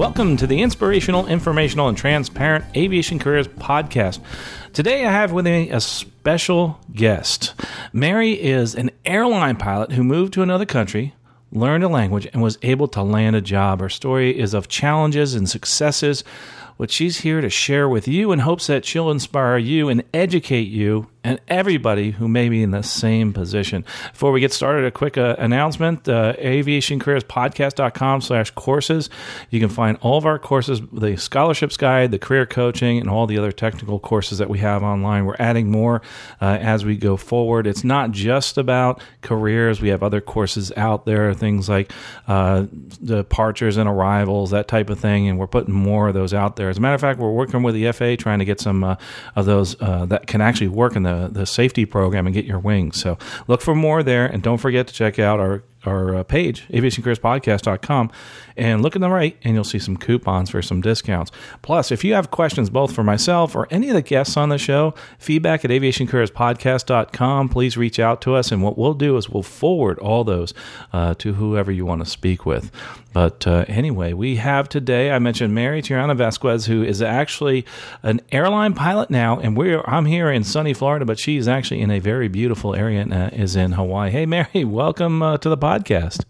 Welcome to the inspirational, informational, and transparent Aviation Careers Podcast. Today I have with me a special guest. Mary is an airline pilot who moved to another country, learned a language, and was able to land a job. Her story is of challenges and successes, which she's here to share with you in hopes that she'll inspire you and educate you and everybody who may be in the same position. Before we get started, a quick uh, announcement, uh, aviationcareerspodcast.com slash courses. You can find all of our courses, the scholarships guide, the career coaching, and all the other technical courses that we have online. We're adding more uh, as we go forward. It's not just about careers. We have other courses out there, things like uh, departures and arrivals, that type of thing, and we're putting more of those out there. As a matter of fact, we're working with the FAA trying to get some uh, of those uh, that can actually work in the the, the safety program and get your wings. So look for more there. And don't forget to check out our our uh, page, aviationcareerspodcast.com, and look in the right, and you'll see some coupons for some discounts. Plus, if you have questions both for myself or any of the guests on the show, feedback at aviationcareerspodcast.com, please reach out to us, and what we'll do is we'll forward all those uh, to whoever you want to speak with. But uh, anyway, we have today, I mentioned Mary Tirana Vasquez, who is actually an airline pilot now, and we're I'm here in sunny Florida, but she's actually in a very beautiful area and uh, is in Hawaii. Hey, Mary, welcome uh, to the podcast podcast.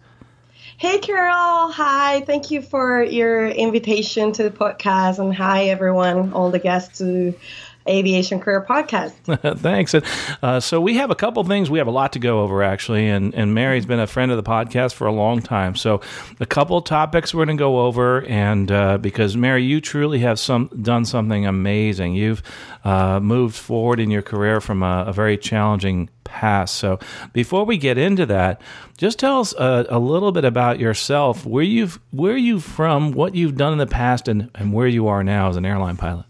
Hey, Carol. Hi. Thank you for your invitation to the podcast. And hi, everyone, all the guests to Aviation Career Podcast. Thanks. Uh, so we have a couple things. We have a lot to go over actually, and and Mary's been a friend of the podcast for a long time. So a couple topics we're going to go over, and uh, because Mary, you truly have some done something amazing. You've uh, moved forward in your career from a, a, very challenging past. So before we get into that, just tell us a, a little bit about yourself. Where you've where you from, what you've done in the past, and and where you are now as an airline pilot.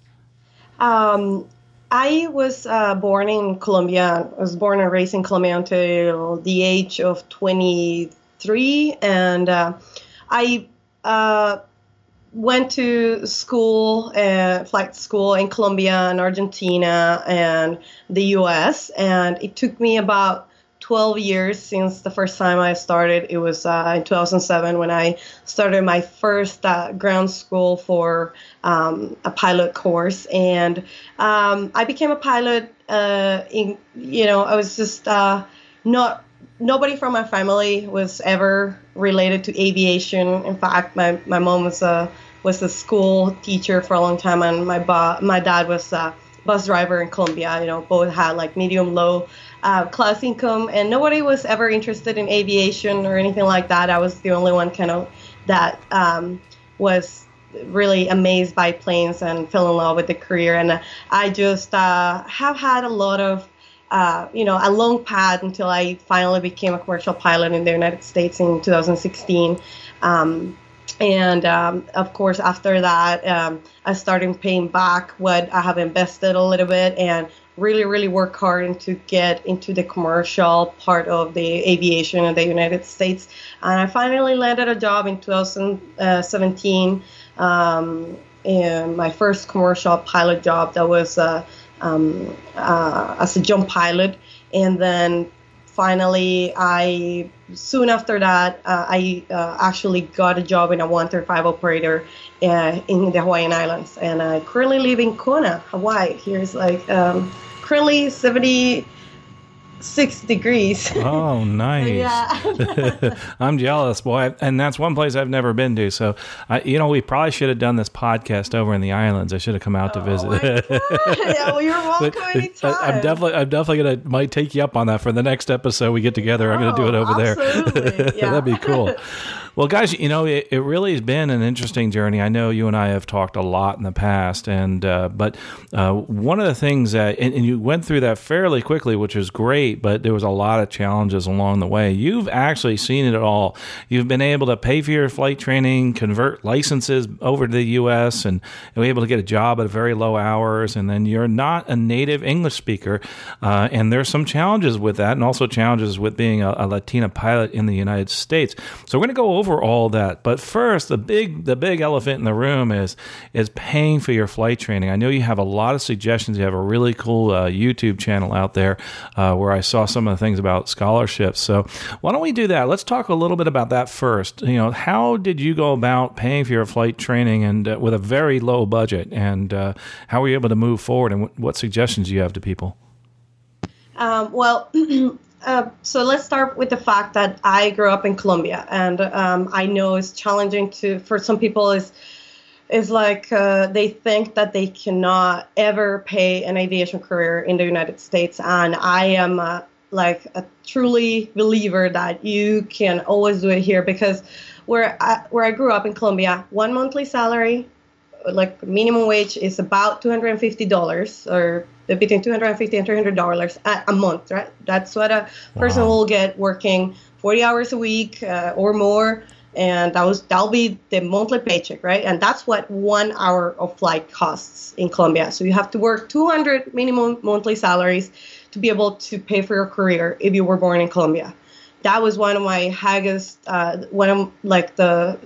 Um, I was uh, born in Colombia. I was born and raised in Colombia until the age of 23, and uh, I uh, went to school, uh, flight school in Colombia and Argentina and the U.S. And it took me about 12 years since the first time I started. It was uh, in 2007 when I started my first uh, ground school for um, a pilot course, and um, I became a pilot. Uh, in you know, I was just uh, not. Nobody from my family was ever related to aviation. In fact, my, my mom was a was a school teacher for a long time, and my ba- my dad was a bus driver in Colombia. You know, both had like medium low uh, class income, and nobody was ever interested in aviation or anything like that. I was the only one kind of that um, was really amazed by planes and fell in love with the career. And I just uh, have had a lot of, uh, you know, a long path until I finally became a commercial pilot in the United States in 2016. Um, and um, of course, after that, um, I started paying back what I have invested a little bit and really, really work hard and to get into the commercial part of the aviation in the United States. And I finally landed a job in 2017 um, in my first commercial pilot job that was uh, um, uh, as a jump pilot. And then finally, I soon after that, uh, I uh, actually got a job in a 135 operator uh, in the Hawaiian Islands. And I currently live in Kona, Hawaii. Here's like um, currently 70 six degrees. Oh, nice. yeah. I'm jealous, boy. And that's one place I've never been to. So, I, you know, we probably should have done this podcast over in the islands. I should have come out to oh, visit. Oh yeah, well, you're welcome but, anytime. I'm definitely, I'm definitely gonna might take you up on that for the next episode we get together. I'm gonna do it over oh, absolutely. there. Yeah. That'd be cool. Well, guys, you know, it, it really has been an interesting journey. I know you and I have talked a lot in the past, and uh, but uh, one of the things that and, and, you went through that fairly quickly, which was great but there was a lot of challenges along the way. You've actually seen it all. You've been able to pay for your flight training, convert licenses over to the U.S., and be able to get a job at very low hours. And then you're not a native English speaker, uh, and there's some challenges with that, and also challenges with being a, a Latina pilot in the United States. So we're going to go over all that. But first, the big the big elephant in the room is is paying for your flight training. I know you have a lot of suggestions. You have a really cool uh, YouTube channel out there uh, where I saw some of the things about scholarships. So why don't we do that? Let's talk a little bit about that first. You know, how did you go about paying for your flight training and uh, with a very low budget, and uh, how were you able to move forward? And what, what suggestions do you have to people? Um, well. Uh, so let's start with the fact that I grew up in Colombia, and um, I know it's challenging to for some people is is like uh, they think that they cannot ever pay an aviation career in the United States, and I am uh, like a truly believer that you can always do it here because where I, where I grew up in Colombia, one monthly salary, like minimum wage, is about two hundred and fifty dollars or between 250 and 300 dollars a month right? That's what a person wow. will get working 40 hours a week uh, or more and that was that'll be the monthly paycheck right? And that's what one hour of flight costs in colombia. So you have to work 200 minimum monthly salaries to be able to pay for your career if you were born in colombia. That was one of my biggest uh, one of like the,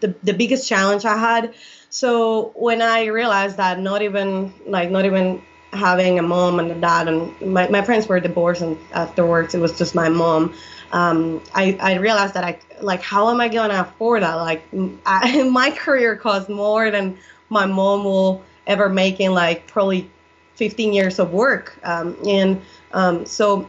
the the biggest challenge i had so when i realized that not even like not even having a mom and a dad, and my, my parents were divorced, and afterwards it was just my mom. Um, I, I realized that I like how am I gonna afford that? Like I, my career costs more than my mom will ever make in like probably 15 years of work, um, and um, so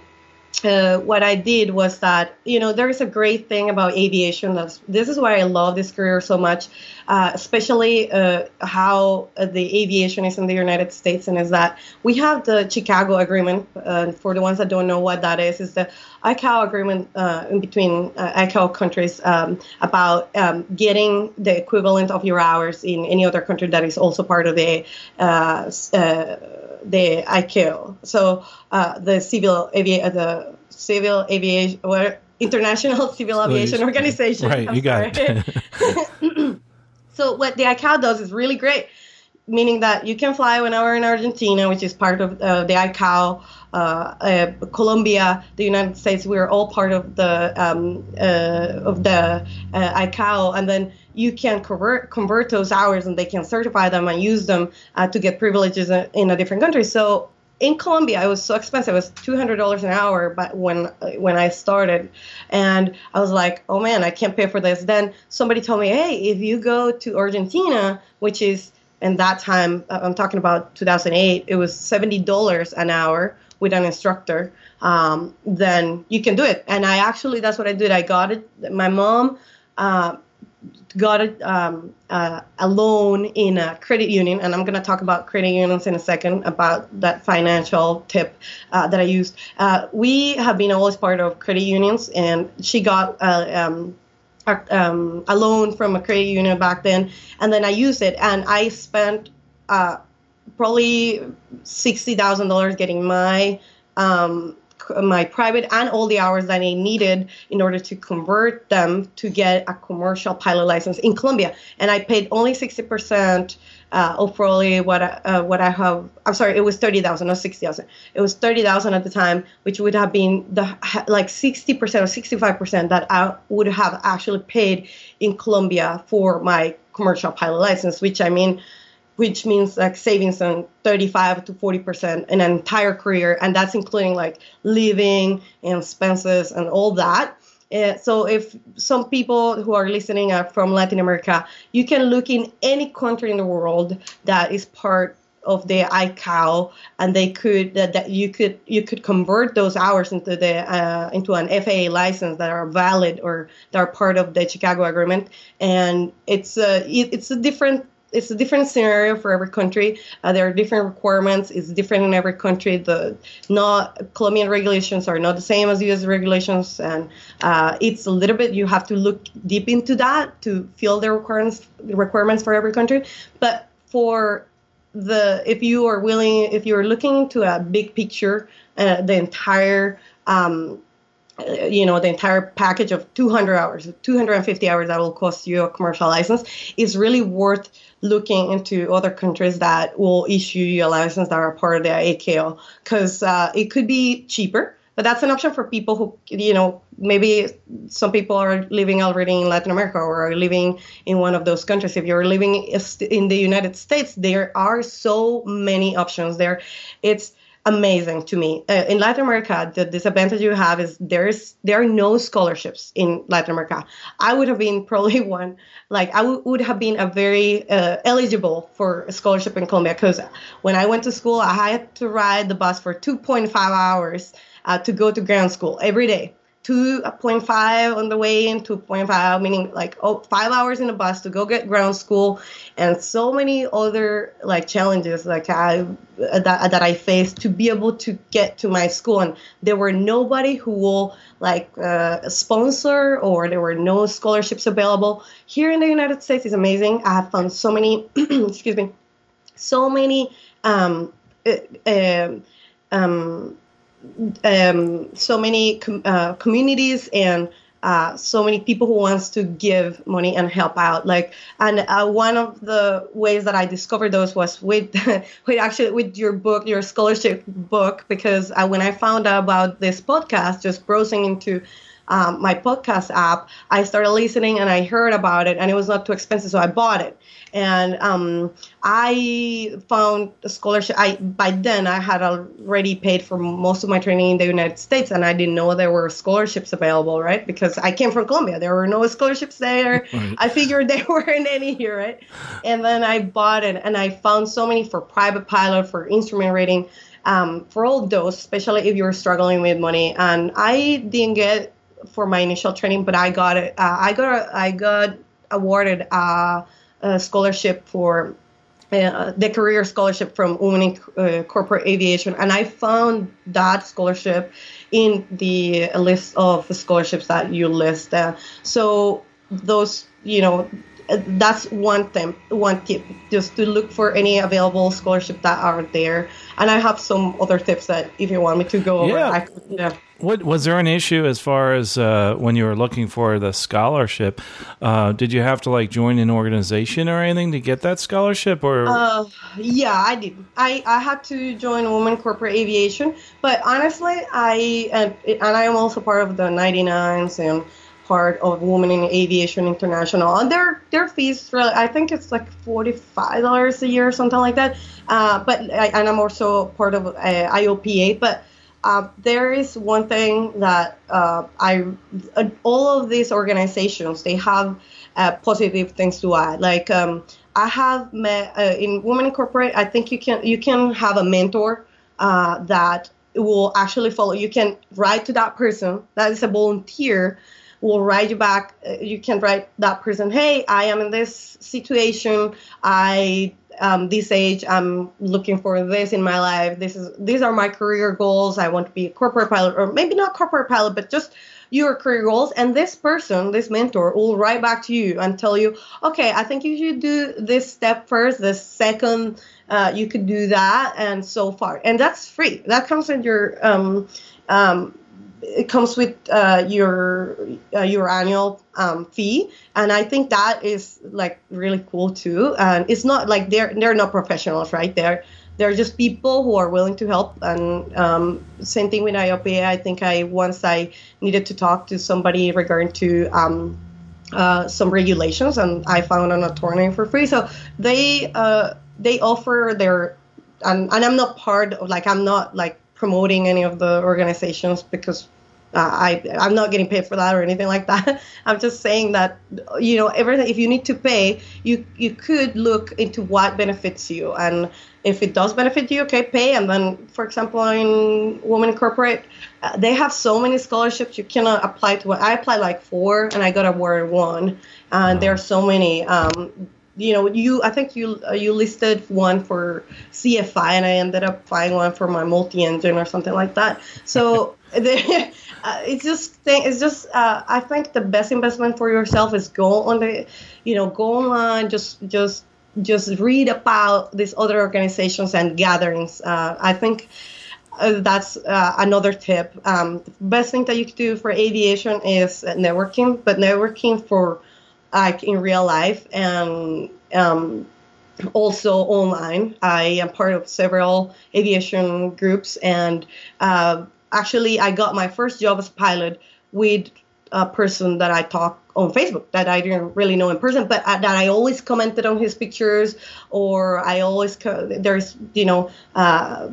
uh, what I did was that you know there is a great thing about aviation. That's, this is why I love this career so much, uh, especially uh, how the aviation is in the United States, and is that we have the Chicago Agreement. Uh, for the ones that don't know what that is, is the ICAO agreement uh, in between uh, ICAO countries um, about um, getting the equivalent of your hours in any other country that is also part of the the ICAO. So uh, the civil avi- uh, the civil aviation or international civil aviation organization. Right, I'm you got it. so what the ICAO does is really great, meaning that you can fly when we're in Argentina, which is part of uh, the ICAO. Uh, uh, Colombia, the United States, we are all part of the um, uh, of the uh, ICAO, and then you can convert convert those hours and they can certify them and use them uh, to get privileges in, a different country. So in Colombia, it was so expensive. It was two hundred dollars an hour, but when when I started, and I was like, oh man, I can't pay for this. Then somebody told me, hey, if you go to Argentina, which is in that time, uh, I'm talking about 2008, it was seventy dollars an hour with an instructor. Um, then you can do it. And I actually, that's what I did. I got it. My mom. Uh, got a, um, uh, a loan in a credit union, and I'm going to talk about credit unions in a second about that financial tip uh, that I used. Uh, we have been always part of credit unions, and she got uh, um, a, um, a loan from a credit union back then, and then I used it, and I spent uh, probably sixty thousand dollars getting my um, my private and all the hours that I needed in order to convert them to get a commercial pilot license in Colombia. And I paid only 60% uh, of probably what I, uh, what I have. I'm sorry, it was 30,000, not 60,000. It was 30,000 at the time, which would have been the like 60% or 65% that I would have actually paid in Colombia for my commercial pilot license, which I mean, which means like savings on 35 to 40 percent an entire career, and that's including like living and expenses and all that. Uh, so if some people who are listening are from Latin America, you can look in any country in the world that is part of the ICAO, and they could that, that you could you could convert those hours into the uh, into an FAA license that are valid or that are part of the Chicago Agreement, and it's a it's a different it's a different scenario for every country. Uh, there are different requirements. It's different in every country. The not Colombian regulations are not the same as U.S. regulations, and uh, it's a little bit. You have to look deep into that to feel the requirements requirements for every country. But for the if you are willing, if you are looking to a big picture, uh, the entire um, you know the entire package of 200 hours 250 hours that will cost you a commercial license is really worth looking into other countries that will issue you a license that are part of the ICAO because uh, it could be cheaper but that's an option for people who you know maybe some people are living already in latin america or are living in one of those countries. If you're living in the united states there are so many options there. It's amazing to me. Uh, in Latin America, the disadvantage you have is there's there are no scholarships in Latin America. I would have been probably one, like I w- would have been a very uh, eligible for a scholarship in Colombia because when I went to school, I had to ride the bus for 2.5 hours uh, to go to ground school every day. 2.5 on the way in 2.5 meaning like oh, five hours in a bus to go get ground school and so many other like challenges like i that, that i faced to be able to get to my school. And there were nobody who will like uh, sponsor or there were no scholarships available. Here in the united states is amazing. I have found so many excuse me so many um, uh, um, um, so many com- uh, communities and uh, so many people who wants to give money and help out. Like and uh, one of the ways that i discovered those was with with actually with your book your scholarship book because uh, when i found out about this podcast just browsing into um, my podcast app, I started listening and I heard about it, and it was not too expensive, so I bought it. And um, I found a scholarship. I by then I had already paid for most of my training in the United States, and I didn't know there were scholarships available, right? Because I came from Colombia, there were no scholarships there. Right. I figured there weren't any here, right? And then I bought it, and I found so many for private pilot, for instrument rating. Um, for all those, especially if you're struggling with money. And I didn't get for my initial training, but I got it. Uh, I got I got awarded a, a scholarship for uh, the career scholarship from Women in uh, Corporate Aviation, and I found that scholarship in the list of scholarships that you list. Uh, so those, you know, that's one thing, one tip, just to look for any available scholarship that are there. And I have some other tips that if you want me to go over, yeah. I could, yeah. What was there an issue as far as uh, when you were looking for the scholarship? Uh, did you have to like join an organization or anything to get that scholarship? Or uh, yeah, I did. I, I had to join Women Corporate Aviation, but honestly, I and, and I am also part of the 99s and part of Women in Aviation International, and their their fees, really I think it's like forty five dollars a year or something like that. Uh, but and I'm also part of uh, AOPA, but uh, there is one thing that uh, I uh, all of these organizations they have uh, positive things to add. Like um, I have met uh, in Women in Corporate. I think you can you can have a mentor uh, that will actually follow. You can write to that person that is a volunteer. Will write you back. You can write that person, "Hey, I am in this situation. I um, this age i'm looking for this in my life this is these are my career goals i want to be a corporate pilot or maybe not corporate pilot but just your career goals and this person this mentor will write back to you and tell you okay i think you should do this step first the second uh, you could do that and so far and that's free that comes in your um, um, it comes with uh, your uh, your annual um, fee, and I think that is like really cool too. And it's not like they're they're not professionals, right? They're they're just people who are willing to help. And um, same thing with AOPA. I think I once I needed to talk to somebody regarding to um, uh, some regulations, and I found an attorney for free. So they uh, they offer their and, and I'm not part of like I'm not like promoting any of the organizations because uh, I I'm not getting paid for that or anything like that. I'm just saying that you know everything. If you need to pay, you you could look into what benefits you, and if it does benefit you, okay, pay. And then, for example, in Women Corporate, uh, they have so many scholarships you cannot apply to. I applied like four, and I got awarded one. And there are so many. Um, you know, you I think you uh, you listed one for CFI, and I ended up buying one for my multi-engine or something like that. So. uh, it's just thing it's just uh, I think the best investment for yourself is go on the you know go online just just just read about these other organizations and gatherings. Uh, I think uh, that's uh, another tip. Um, the best thing that you can do for aviation is networking, but networking for like in real life and um, also online. I am part of several aviation groups, and uh, actually, I got my first job as a pilot with a person that I talk on Facebook that I didn't really know in person, but uh, that I always commented on his pictures, or I always co- there's you know uh,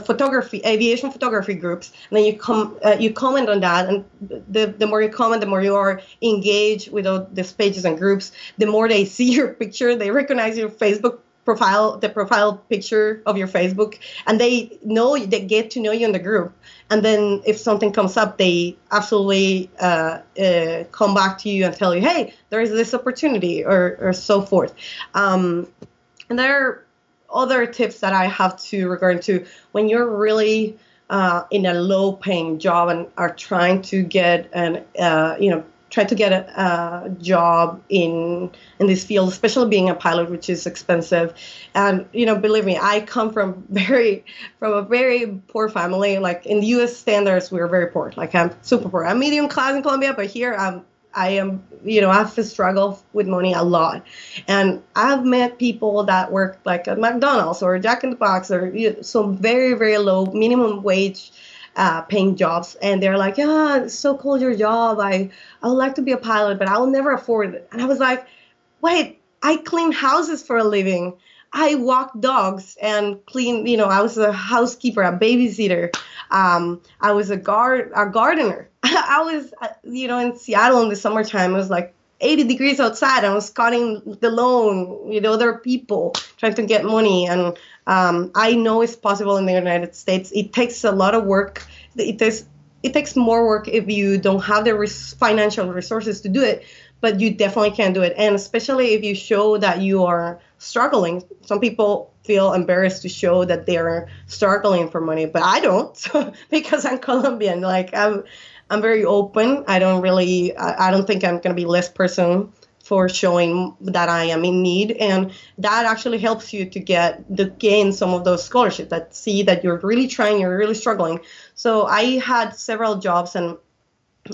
photography, aviation photography groups, and then you come uh, you comment on that, and the the more you comment, the more you are engaged with all these pages and groups, the more they see your picture, they recognize your Facebook profile the profile picture of your facebook and they know they get to know you in the group. And then if something comes up they absolutely uh, uh, come back to you and tell you hey there is this opportunity or, or so forth. Um, and there are other tips that i have to regard to when you're really uh, in a low paying job and are trying to get an uh, you know try to get a, a, job in in this field, especially being a pilot, which is expensive. And you know, believe me, I come from very from a very poor family. Like in the U.S. standards, we're very poor. Like I'm super poor. I'm medium class in Colombia, but here I'm I am, you know, I have to struggle with money a lot. And I've met people that work like at McDonald's or Jack in the Box or you know, some very, very low minimum wage uh, paying jobs, and they're like, "Yeah, so cool your job. I I would like to be a pilot, but I will never afford it." And I was like, "Wait, I clean houses for a living. I walk dogs and clean. You know, I was a housekeeper, a babysitter. Um, I was a guard, a gardener. I was, uh, you know, in Seattle in the summertime. It was like 80 degrees outside. And I was cutting the loan with other people trying to get money. And um, I know it's possible in the United States. It takes a lot of work. It takes it takes more work if you don't have the res- financial resources to do it, but you definitely can do it. And especially if you show that you are struggling. Some people feel embarrassed to show that they are struggling for money, but I don't because I'm Colombian. Like I'm I'm very open. I don't really, I, don't think I'm going to be less person for showing that I am in need. And that actually helps you to get, to gain some of those scholarships that see that you're really trying, you're really struggling. So I had several jobs and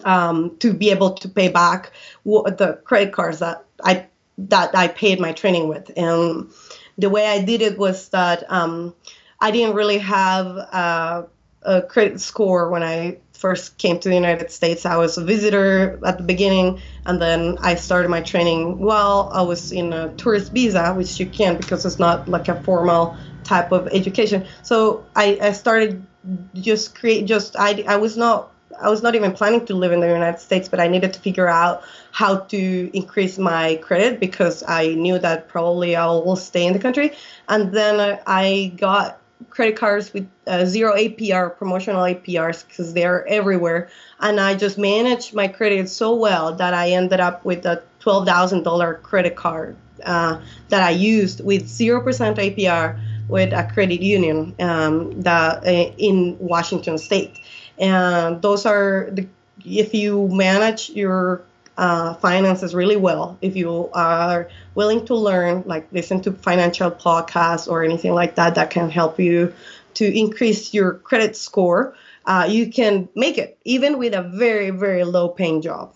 um, to be able to pay back the credit cards that I, that I paid my training with. And the way I did it was that um, I didn't really have a, a credit score when I first came to the United States, I was a visitor at the beginning, and then I started my training while I was in a tourist visa, which you can't because it's not like a formal type of education. So I, I started just create just I, I was not I was not even planning to live in the United States, but I needed to figure out how to increase my credit because I knew that probably I will stay in the country. And then I got credit cards with uh, zero APR, promotional APRs, because they're everywhere. And I just managed my credit so well that I ended up with a $12,000 credit card uh, that I used with 0% APR with a credit union um, that, uh, in Washington State. And those are the, if you manage your uh, finances really well. If you are willing to learn, like listen to financial podcasts or anything like that, that can help you to increase your credit score, uh, you can make it even with a very, very low paying job.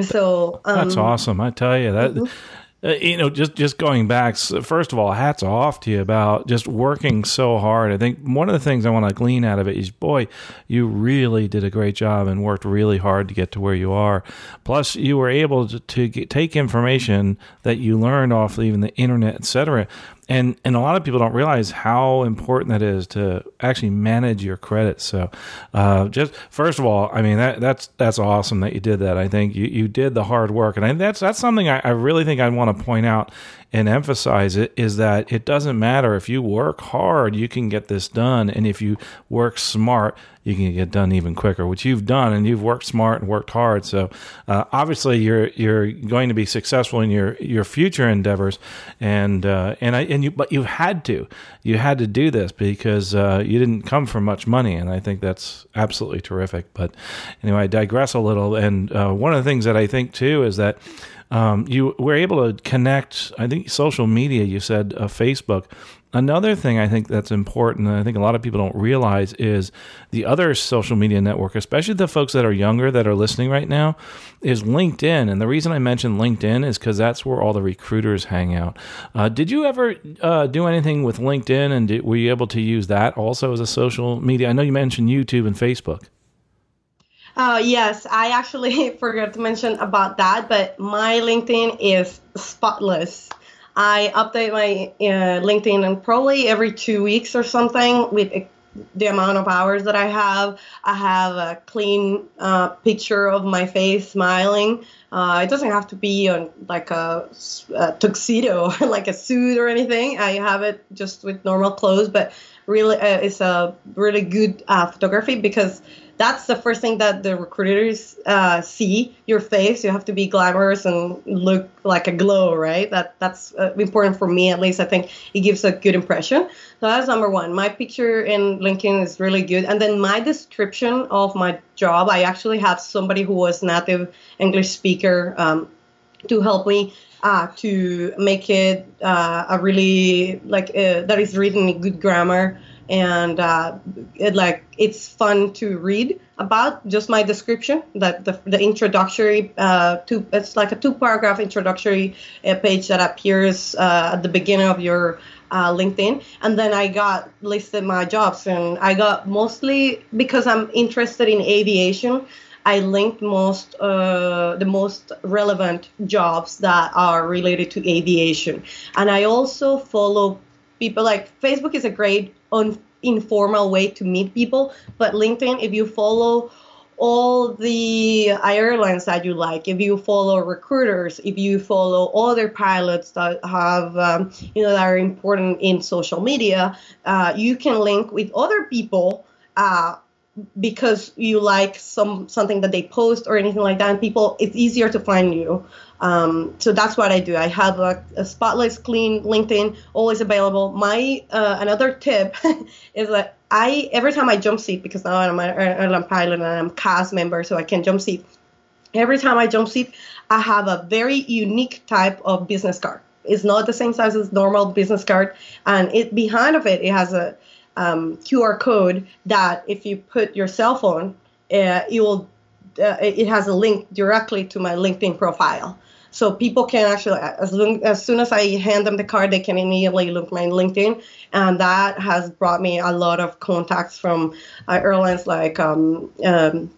So um, that's awesome. I tell you that. Mm-hmm uh, you know, just just going back. First of all, hats off to you about just working so hard. I think one of the things I want to glean out of it is, boy, you really did a great job and worked really hard to get to where you are. Plus, you were able to, to get, take information that you learned off even the internet, etc and and a lot of people don't realize how important that is to actually manage your credit. So, uh, just first of all, I mean that that's that's awesome that you did that. I think you, you did the hard work, and I, that's that's something I, I really think I want to point out and emphasize it is that it doesn't matter. If you work hard, you can get this done, and if you work smart, you can get done even quicker, which you've done, and you've worked smart and worked hard. So uh, obviously, you're you're going to be successful in your your future endeavors, and uh, and I and you, but you had to, you had to do this because uh, you didn't come from much money, and I think that's absolutely terrific. But anyway, I digress a little, and uh, one of the things that I think too is that um, you were able to connect. I think social media. You said uh, Facebook. Another thing I think that's important, and I think a lot of people don't realize, is the other social media network, especially the folks that are younger that are listening right now, is LinkedIn. And the reason I mentioned LinkedIn is because that's where all the recruiters hang out. Uh, did you ever uh, do anything with LinkedIn, and did, were you able to use that also as a social media? I know you mentioned YouTube and Facebook. Uh, yes, I actually forgot to mention about that, but my LinkedIn is spotless. I update my uh, LinkedIn probably every two weeks or something with the amount of hours that I have. I have a clean uh, picture of my face smiling. Uh, it doesn't have to be on like a, a tuxedo, like a suit or anything. I have it just with normal clothes, but really, uh, it's a really good uh, photography because that's the first thing that the recruiters uh, see your face. You have to be glamorous and look like a glow right? That that's uh, important for me at least. I think it gives a good impression. So that's number one. My picture in linkedin is really good. And then my description of my job i actually have somebody who was native english speaker um, to help me uh, to make it uh, a really like uh, that is written in good grammar and uh, it, like it's fun to read about just my description that the, the introductory uh, two it's like a two paragraph introductory uh, page that appears uh, at the beginning of your uh, linkedin. And then i got listed my jobs and i got mostly because i'm interested in aviation I linked most uh, the most relevant jobs that are related to aviation, and I also follow people like Facebook is a great un- informal way to meet people, but LinkedIn, if you follow all the airlines that you like, if you follow recruiters, if you follow other pilots that have, um, you know, that are important in social media, uh, you can link with other people uh, because you like some something that they post or anything like that. And people, it's easier to find you. Um, so that's what I do. I have a, a spotless, clean LinkedIn, always available. My uh, another tip is that I every time I jump seat because now I'm an airline pilot and I'm cast member, so I can jump seat. Every time I jump seat, I have a very unique type of business card. It's not the same size as normal business card, and it behind of it it has a um, QR code that if you put your cell phone, uh, it will uh, it has a link directly to my LinkedIn profile. So people can actually, as, long, as soon as I hand them the card, they can immediately look my LinkedIn, and that has brought me a lot of contacts from uh, airlines like um, um,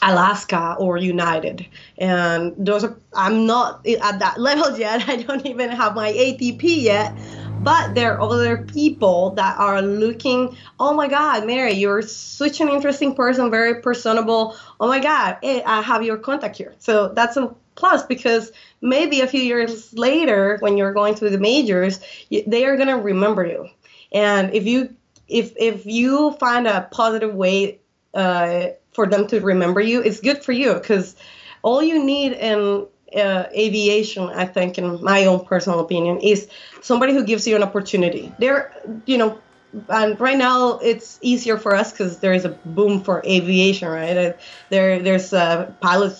Alaska or United, and those are. I'm not at that level yet. I don't even have my ATP yet. But there are other people that are looking, oh my God, Mary, you're such an interesting person, very personable. Oh my God, hey, I have your contact here. So that's a plus because maybe a few years later when you're going through the majors they are going to remember you. And if you if if you find a positive way uh, for them to remember you it's good for you because all you need in uh, aviation i think in my own personal opinion is somebody who gives you an opportunity. There you know and right now it's easier for us because there is a boom for aviation right uh, there there's a pilot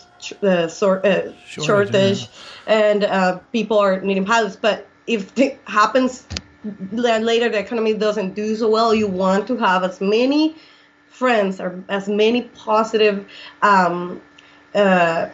uh, sort, uh, shortage, shortage yeah. and uh, people are needing pilots. But if it happens then later, the economy doesn't do so well. You want to have as many friends or as many positive. Um, uh,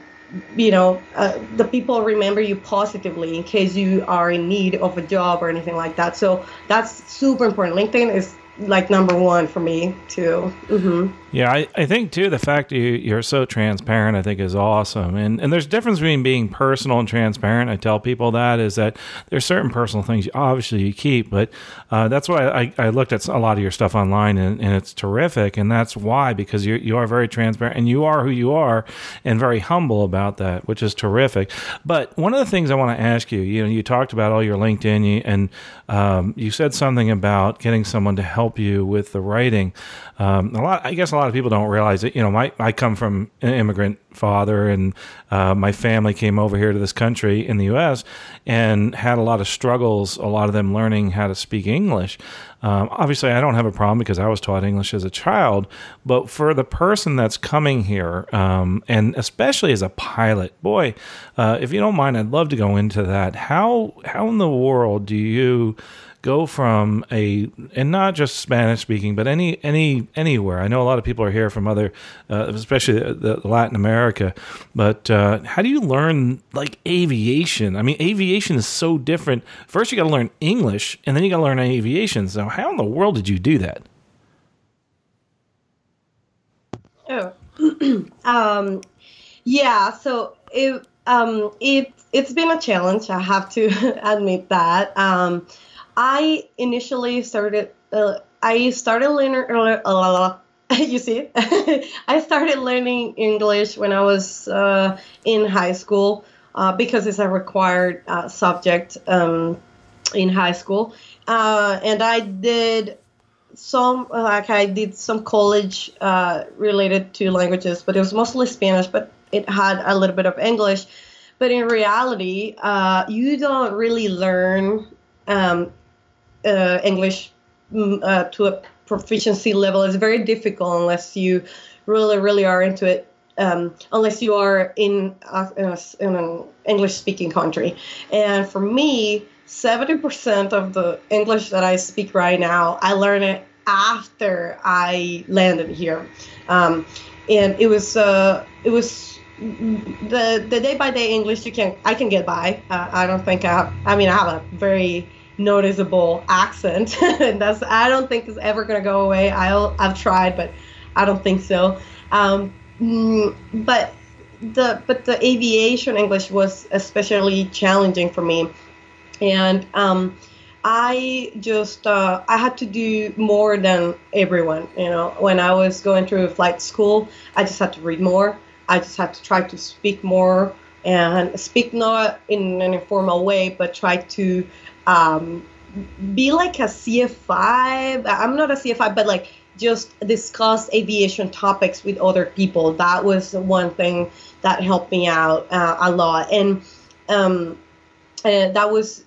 you know, uh, the people remember you positively in case you are in need of a job or anything like that. So that's super important. LinkedIn is like number one for me too. Mm-hmm. Yeah, I, I think too the fact you you're so transparent I think is awesome. And and there's a difference between being personal and transparent. I tell people that is that there's certain personal things you, obviously you keep, but uh, that's why I, I looked at a lot of your stuff online and, and it's terrific. And that's why because you you are very transparent and you are who you are and very humble about that, which is terrific. But one of the things I want to ask you, you know, you talked about all your LinkedIn and um, you said something about getting someone to help you with the writing. Um, a lot, I guess lot of people don't realize it. You know, my I come from an immigrant father, and uh, my family came over here to this country in the U.S. and had a lot of struggles. A lot of them learning how to speak English. Um, obviously, I don't have a problem because I was taught English as a child. But for the person that's coming here, um, and especially as a pilot, boy, uh, if you don't mind, I'd love to go into that. How how in the world do you go from a and not just Spanish speaking, but any any anywhere. I know a lot of people are here from other, uh, especially the, the Latin America. But uh, how do you learn like aviation? I mean, aviation is so different. First, you got to learn English, and then you got to learn aviation. So, how in the world did you do that? Oh, um, yeah. So it um, it it's been a challenge. I have to admit that. Um, I initially started. Uh, I started learning. Uh, you see, I started learning English when I was uh, in high school uh, because it's a required uh, subject um, in high school, uh, and I did some like I did some college related to languages, but it was mostly Spanish, but it had a little bit of English. But in reality, you don't really learn um, uh, English mm, uh, to a proficiency level is very difficult unless you really, really are into it. Um, unless you are in, in, a, in an English speaking country. And for me, 70% of the English that I speak right now, I learned it after I landed here. Um, and it was, uh, it was the, the day by day English you can, I can get by. Uh, I don't think I I mean, I have a very noticeable accent. and that's I don't think is ever going to go away. I'll I've tried, but I don't think so. Um, mm, but the but the aviation English was especially challenging for me, and um, I just uh, I had to do more than everyone. You know, when I was going through flight school, I just had to read more. I just had to try to speak more and speak not in an informal way, but try to um, be like a CFI. I'm not a CFI, but like just discuss aviation topics with other people. That was one thing that helped me out uh, a lot, and um, and that was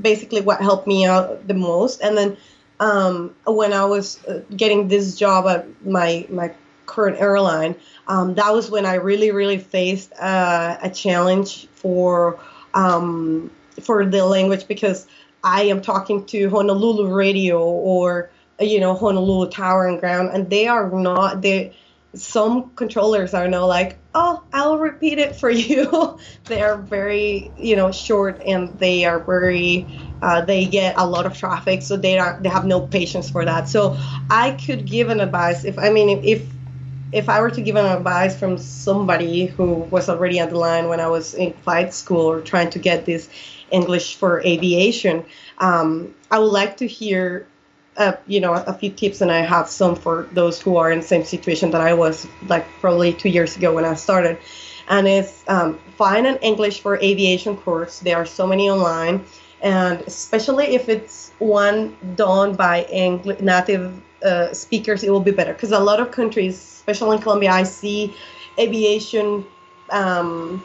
basically what helped me out the most. And then um, when I was uh, getting this job at my my current airline, um, that was when I really really faced uh, a challenge for um, for the language because I am talking to Honolulu radio or you know Honolulu Tower and Ground, and they are not they. Some controllers are now like, oh, I'll repeat it for you. they are very, you know, short and they are very, uh, they get a lot of traffic, so they are they have no patience for that. So I could give an advice if I mean if if I were to give an advice from somebody who was already on the line when I was in flight school or trying to get this English for aviation. Um, I would like to hear, uh, you know, a few tips, and I have some for those who are in the same situation that I was, like probably two years ago when I started. And it's um, find an English for aviation course. There are so many online, and especially if it's one done by English native uh, speakers, it will be better. Because a lot of countries, especially in Colombia, I see aviation. Um,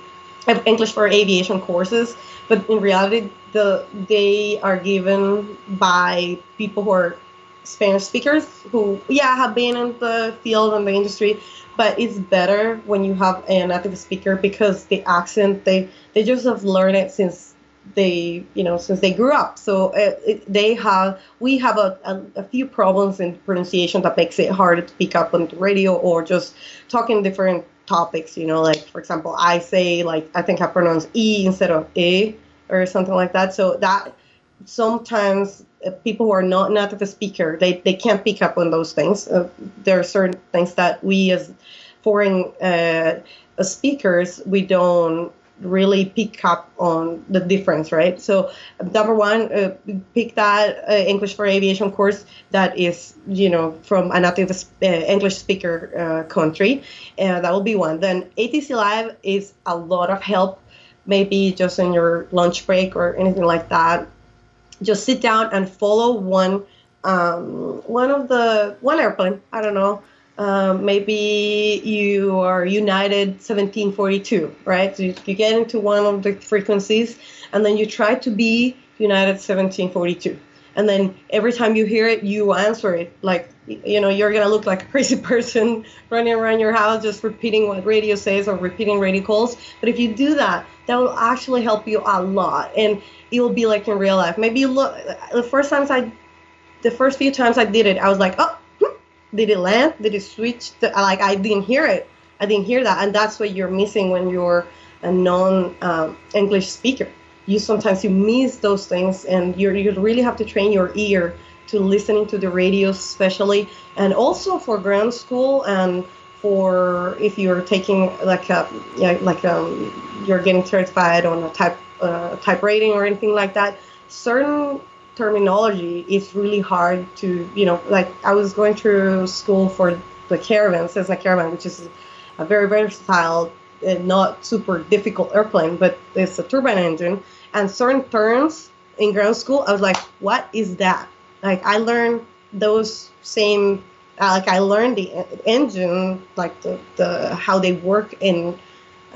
English for aviation courses, but in reality, the they are given by people who are Spanish speakers who, yeah, have been in the field and the industry, but it's better when you have a native speaker because the accent they they just have learned it since they you know since they grew up so it, they have we have a, a, a, few problems in pronunciation that makes it hard to pick up on the radio or just talking different topics, you know, like for example, I say like I think I pronounce e instead of a or something like that. So that sometimes uh, people who are not native speaker they, they can't pick up on those things. Uh, there are certain things that we as foreign uh, speakers we don't really pick up on the difference, right? So number one, uh, pick that uh, English for Aviation course that is, you know, from a native uh, English speaker uh, country. that will be one. Then ATC Live is a lot of help, maybe just in your lunch break or anything like that. Just sit down and follow one, um, one of the one airplane. I don't know um, maybe you are United 1742, right? So you, you get into one of the frequencies and then you try to be United 1742. And then every time you hear it, you answer it. Like, you know, you're to look like a crazy person running around your house just repeating what radio says or repeating radio calls. But if you do that, that will actually help you a lot. And it will be like in real life. Maybe you look, the first times I, the first few times I did it, I was like, oh, did it land? Did it switch? To, like I didn't hear it. I didn't hear that, and that's what you're missing when you're a non-English um, speaker. You sometimes you miss those things, and you you really have to train your ear to listening to the radio, especially, and also for ground school and for if you're taking like a yeah, like um, you're getting certified on a type uh, type rating or anything like that. Certain terminology is really hard to, you know, like I was going through school for the caravan, says Cessna Caravan, which is a very versatile and not super difficult airplane, but it's a turbine engine. And certain terms in ground school, I was like, what is that? Like I learned those same, uh, like I learned the engine, like the, the how they work in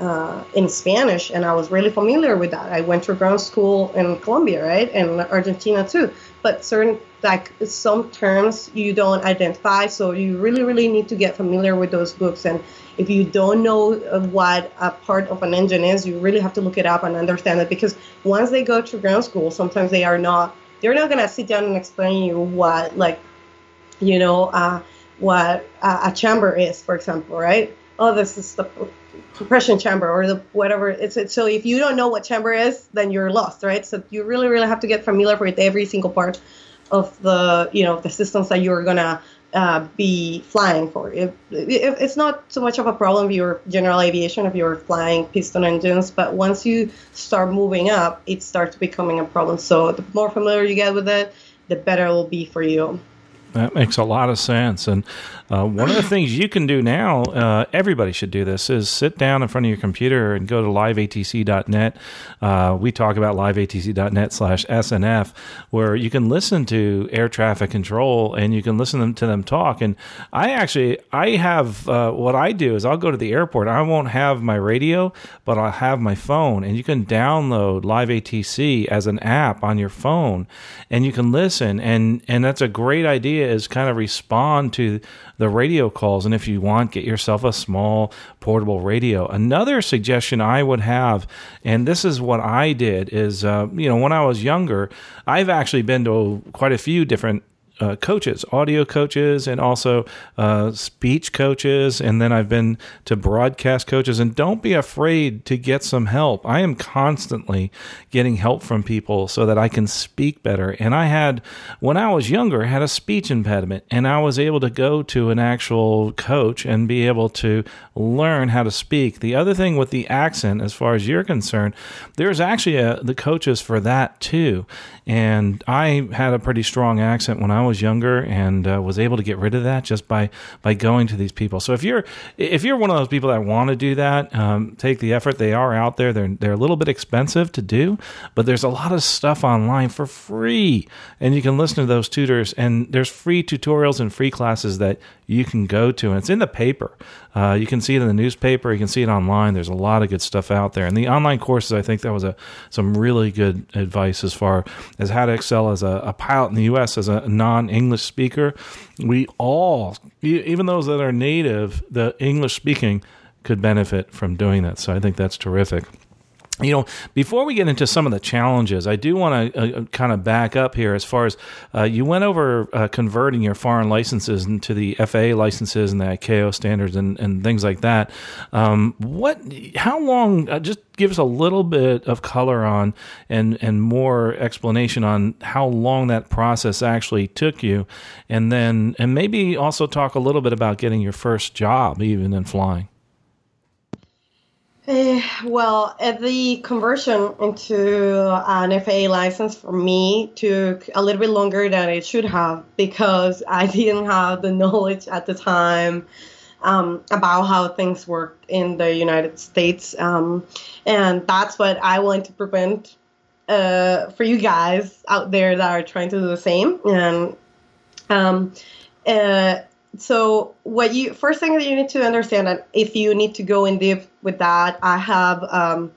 uh, in Spanish, and I was really familiar with that. I went to ground school in Colombia, right, and Argentina too. But certain like some terms you don't identify, so you really, really need to get familiar with those books. And if you don't know what a part of an engine is, you really have to look it up and understand it. Because once they go to ground school, sometimes they are not. They're not gonna sit down and explain you what, like, you know, uh, what a chamber is, for example, right? Oh, this is the compression chamber or the whatever. It's, it's so if you don't know what chamber is then you're lost right? So you really really have to get familiar with every single part of the you know the systems that you're gonna uh, be flying for. It, it, it's not so much of a problem if you're general aviation if you're flying piston engines but once you start moving up it starts becoming a problem. So the more familiar you get with it the better it will be for you that makes a lot of sense. And uh, one of the things you can do now, uh, everybody should do this, is sit down in front of your computer and go to liveatc.net. Uh, we talk about liveatc.net slash SNF, where you can listen to air traffic control and you can listen to them talk. And I actually, I have, uh, what I do is I'll go to the airport. I won't have my radio, but I'll have my phone. And you can download Live ATC as an app on your phone and you can listen. And, and that's a great idea is kind of respond to the radio calls. And if you want, get yourself a small portable radio. Another suggestion I would have, and this is what I did, is, uh, you know, when I was younger, I've actually been to quite a few different uh, coaches, audio coaches, and also uh, speech coaches. And then I've been to broadcast coaches. And don't be afraid to get some help. I am constantly getting help from people so that I can speak better. And I had, when I was younger, had a speech impediment, and I was able to go to an actual coach and be able to learn how to speak. The other thing with the accent, as far as you're concerned, there's actually a, the coaches for that too. And I had a pretty strong accent when I was younger and uh, was able to get rid of that just by by going to these people. So if you're if you're one of those people that want to do that, um, take the effort. They are out there. They're they're a little bit expensive to do, but there's a lot of stuff online for free, and you can listen to those tutors. And there's free tutorials and free classes that you can go to, and it's in the paper. Uh, you can see it in the newspaper. You can see it online. There's a lot of good stuff out there. And the online courses, I think that was a some really good advice as far as how to excel as a, a pilot in the U.S. as a non-English speaker. We all, even those that are native, the English speaking, could benefit from doing that. So I think that's terrific. You know, before we get into some of the challenges, I do want to uh, uh, kind of back up here as far as uh, you went over uh, converting your foreign licenses into the FAA licenses and the ICAO standards and, and things like that. Um, what, how long, uh, just give us a little bit of color on and, and more explanation on how long that process actually took you. And then, and maybe also talk a little bit about getting your first job even in flying. Uh, well, uh, the conversion into an FAA license for me took a little bit longer than it should have because I didn't have the knowledge at the time um, about how things work in the United States. Um, and that's what I want to prevent uh, for you guys out there that are trying to do the same. And um, uh, so what you first thing that you need to understand that if you need to go in deep with that, I have um,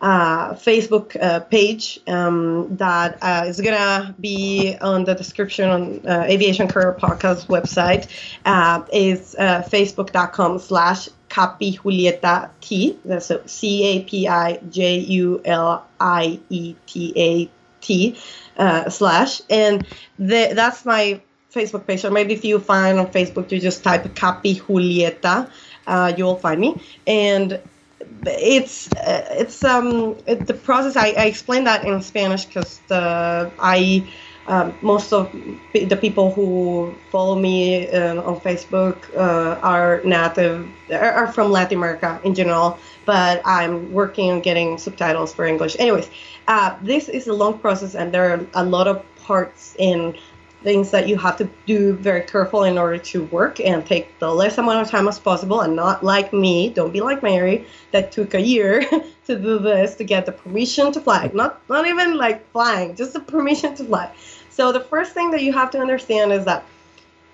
Facebook uh, page um, that uh, is gonna be on the description on uh, Aviation Career Podcast website. Uh, is uh, facebook.com slash Capi Julieta T. That's C A P I J U L I E T A T uh, slash, and the, that's my Facebook page. Or maybe if you find on Facebook, you just type Capi Julieta, uh, you will find me. And it's uh, it's um it, the process. I, I explain that in Spanish because I um, most of the people who follow me uh, on Facebook uh, are native, are from Latin America in general, but I'm working on getting subtitles for English. Anyways, uh, this is a long process, and there are a lot of parts in things that you have to do very careful in order to work and take the less amount of time as possible and not like me don't be like mary that took a year to do this to get the permission to fly not not even like flying just the permission to fly so the first thing that you have to understand is that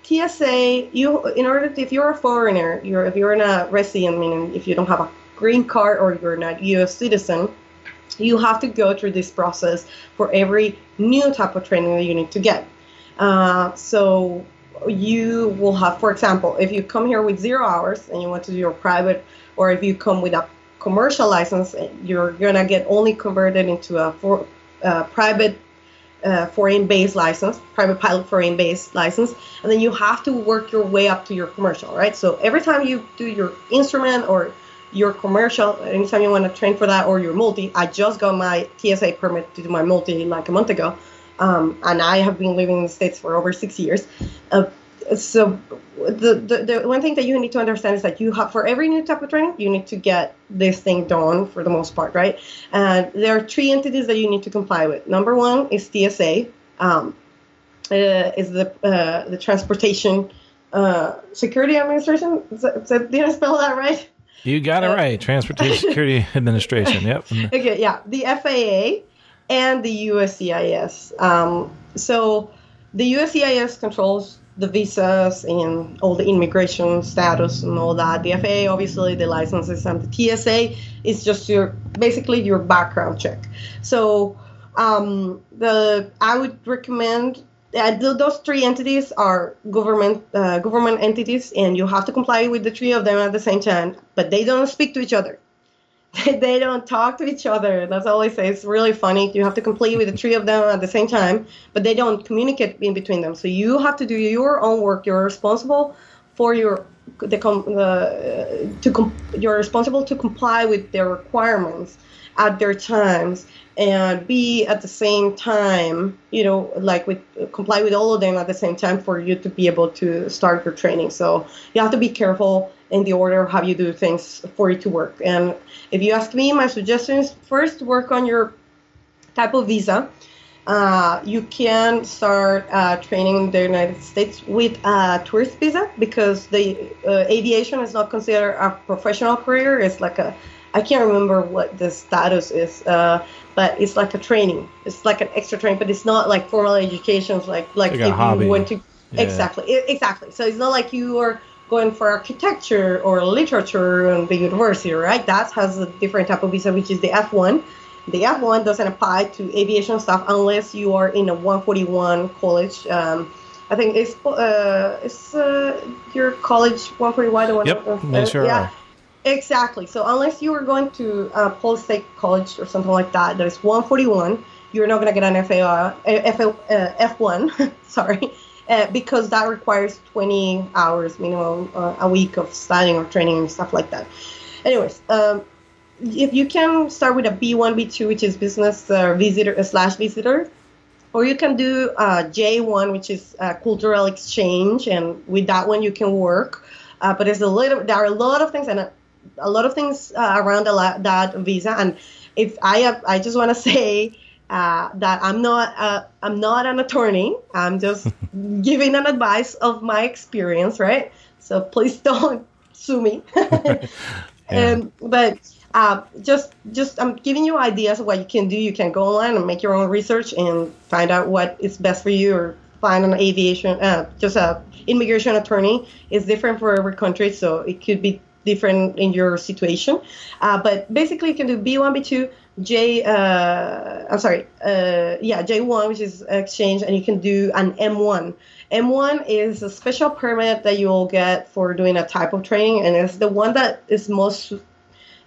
TSA, you in order to, if you're a foreigner, you're if you're not a resident, meaning if you don't have a green card or you're not U.S. citizen, you have to go through this process for every new type of training that you need to get. Uh, so you will have, for example, if you come here with zero hours and you want to do your private, or if you come with a commercial license, you're gonna get only converted into a for, uh, private uh, foreign base license, private pilot foreign base license, and then you have to work your way up to your commercial, right? So every time you do your instrument or your commercial, anytime you want to train for that or your multi, I just got my TSA permit to do my multi like a month ago um, and I have been living in the States for over six years. Uh, so the, the, the one thing that you need to understand is that you have for every new type of training you need to get this thing done for the most part right? And there are three entities that you need to comply with. Number one is tsa um, uh, is the uh, the transportation uh, security administration. Is that, is that, did i spell that right? You got it uh, right. Transportation security administration. Yep. Okay yeah. The faa and the USCIS. Um, so the USCIS controls the visas and all the immigration status and all that. The FAA, obviously, the licenses, and the TSA is just your basically your background check. So um, the I would recommend. Uh, those three entities are government uh, government entities, and you have to comply with the three of them at the same time. But they don't speak to each other. They don't talk to each other. That's all I say. It's really funny. You have to complete with the three of them at the same time, but they don't communicate in between them. So you have to do your own work. You're responsible for your the, the uh, to com, you're responsible to comply with their requirements at their times and be at the same time you know like with comply with all of them at the same time for you to be able to start your training so you have to be careful in the order of how you do things for it to work. And if you ask me, my suggestion is first work on your type of visa. Uh, you can start uh, training in the United States with a tourist visa because the uh, aviation is not considered a professional career. It's like a, I can't remember what the status is, uh, but it's like a training. It's like an extra training, but it's not like formal education. It's like like, like if you went to yeah. exactly exactly. So it's not like you are going for architecture or literature in the university, right? That has a different type of visa, which is the F1. The F1 doesn't apply to aviation stuff unless you are in a 141 college. Um, I think it's uh, it's uh, your college 141. The one yep, uh, sure yeah. Are. Exactly. So unless you are going to uh, Polk State College or something like that, that is 141, you're not going to get an FAR, F, uh, F1. sorry uh, because that requires 20 hours minimum uh, a week of studying or training and stuff like that. Anyways, um, if you can start with a B1, B2, which is business uh, visitor uh, slash visitor, or you can do uh, J1, which is cultural exchange, and with that one you can work. Uh, but there's a little, there are a lot of things and a, a lot of things around that visa. And if I, I just want to say uh, that I'm not uh, I'm not an attorney. I'm just giving an advice of my experience, right? So please don't sue me. yeah. And but uh, just just I'm giving you ideas of what you can do. You can go online and make your own research and find out what is best for you or find an aviation, uh, just a immigration attorney is different for every country, so it could be different in your situation. Uh, but basically, you can do B1, B2, J. Uh, I'm sorry, uh, yeah, J1, which is exchange, and you can do an M1. M1 is a special permit that you'll get for doing a type of training, and it's the one that is most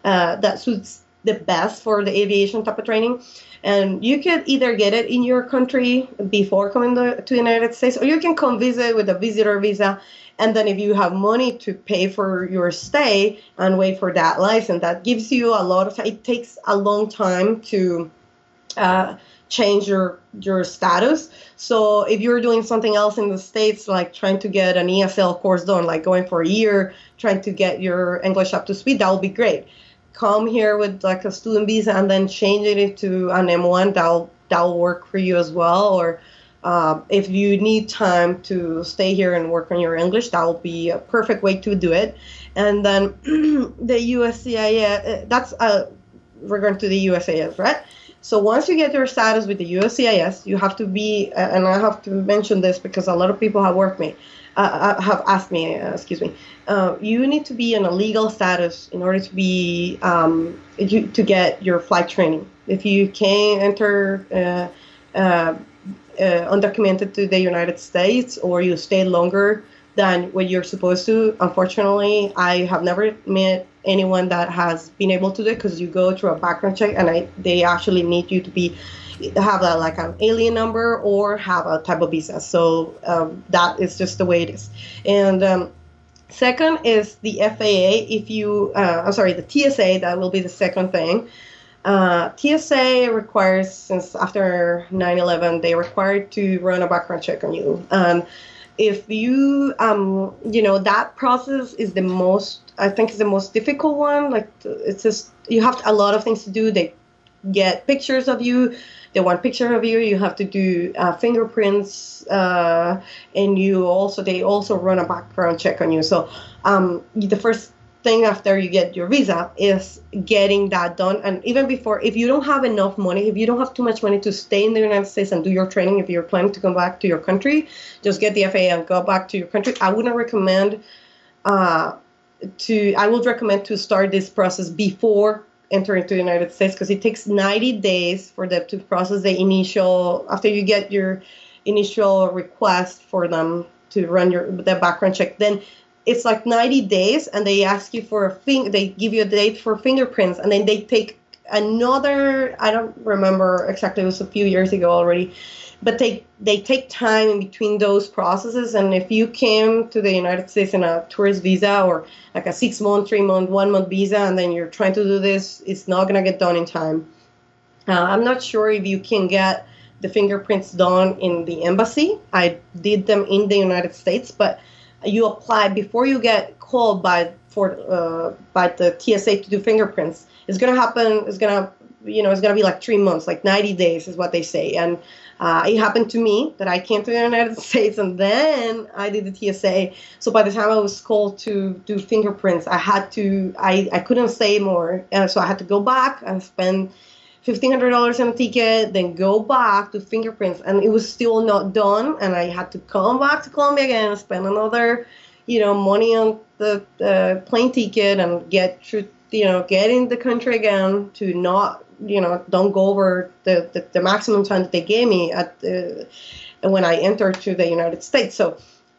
uh, that suits the best for the aviation type of training. And you could either get it in your country before coming to, to the United States, or you can come visit with a visitor visa. And then if you have money to pay for your stay and wait for that license, that gives you a lot of time. It takes a long time to uh, change your your status. So if you're doing something else in the states, like trying to get an ESL course done, like going for a year, trying to get your English up to speed, that would be great come here with like a student visa and then change it to an M1, that'll that'll work for you as well. Or uh, if you need time to stay here and work on your English, that will be a perfect way to do it. And then the USCIS, that's uh, regarding to the USCIS, right? So once you get your status with the USCIS, you have to be, and I have to mention this because a lot of people have worked me, uh, uh have asked me, uh, excuse me, uh, you need to be in a legal status in order to be um, to get your flight training. If you can't enter uh, uh, undocumented to the United States or you stay longer than what you're supposed to, unfortunately, I have never met anyone that has been able to do it because you go through a background check and I, they actually need you to be have a, like an alien number or have a type of visa. So um, that is just the way it is. And um, Second is the FAA. If you, uh, I'm sorry, the TSA, that will be the second thing. Uh, TSA requires, since after 9 11, they required to run a background check on you. And if you, um, you know, that process is the most, I think, is the most difficult one. Like, it's just, you have a lot of things to do. They get pictures of you They want picture of you. You have to do uh, fingerprints, uh, and you also they also run a background check on you. So um, the first thing after you get your visa is getting that done. And even before, if you don't have enough money, if you don't have too much money to stay in the United States and do your training, if you're planning to come back to your country, just get the FAA and go back to your country. I wouldn't recommend. Uh, to I would recommend to start this process before enter into the United States because it takes 90 days for them to process the initial after you get your initial request for them to run your the background check. Then it's like 90 days, and they ask you for a thing. They give you a date for fingerprints, and then they take another. I don't remember exactly. It was a few years ago already but they they take time in between those processes and if you came to the united states in a tourist visa or like a six month three month one month visa and then you're trying to do this it's not going to get done in time uh, i'm not sure if you can get the fingerprints done in the embassy i did them in the united states but you apply before you get called by for uh, by the tsa to do fingerprints it's going to happen it's going to you know it's going to be like three months like 90 days is what they say and uh, it happened to me that I came to the United States and then I did the TSA. So by the time I was called to do fingerprints, I had to, I, I couldn't stay more. And so I had to go back and spend $1,500 on a ticket, then go back to fingerprints. And it was still not done. And I had to come back to Colombia again, and spend another, you know, money on the uh, plane ticket and get you know, get in the country again to not you know don't go over the, the, the maximum time that they gave me at the, when I entered to the United States. So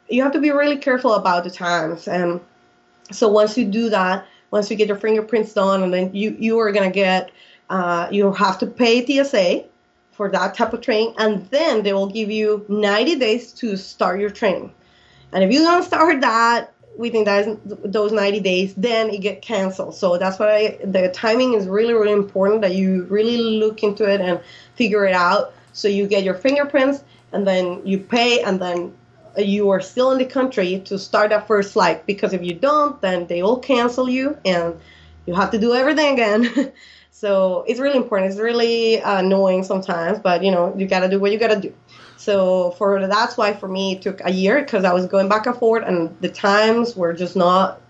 you have to be really careful about the times. And so once you do that, once you get your fingerprints done, and then you you are gonna get uh, you have to pay TSA for that type of training, and then they will give you 90 days to start your training. And if you don't start that, within that, those 90 days, then it get canceled. So that's why the timing is really, really important that you really look into it and figure it out. So you get your fingerprints and then you pay and then you are still in the country to start that first flight because if you don't, then they will cancel you and you have to do everything again. so it's really important. It's really uh, annoying sometimes, but you know, you got to do what you got to do. So for that's why for me it took a year because I was going back and forth and the times were just not,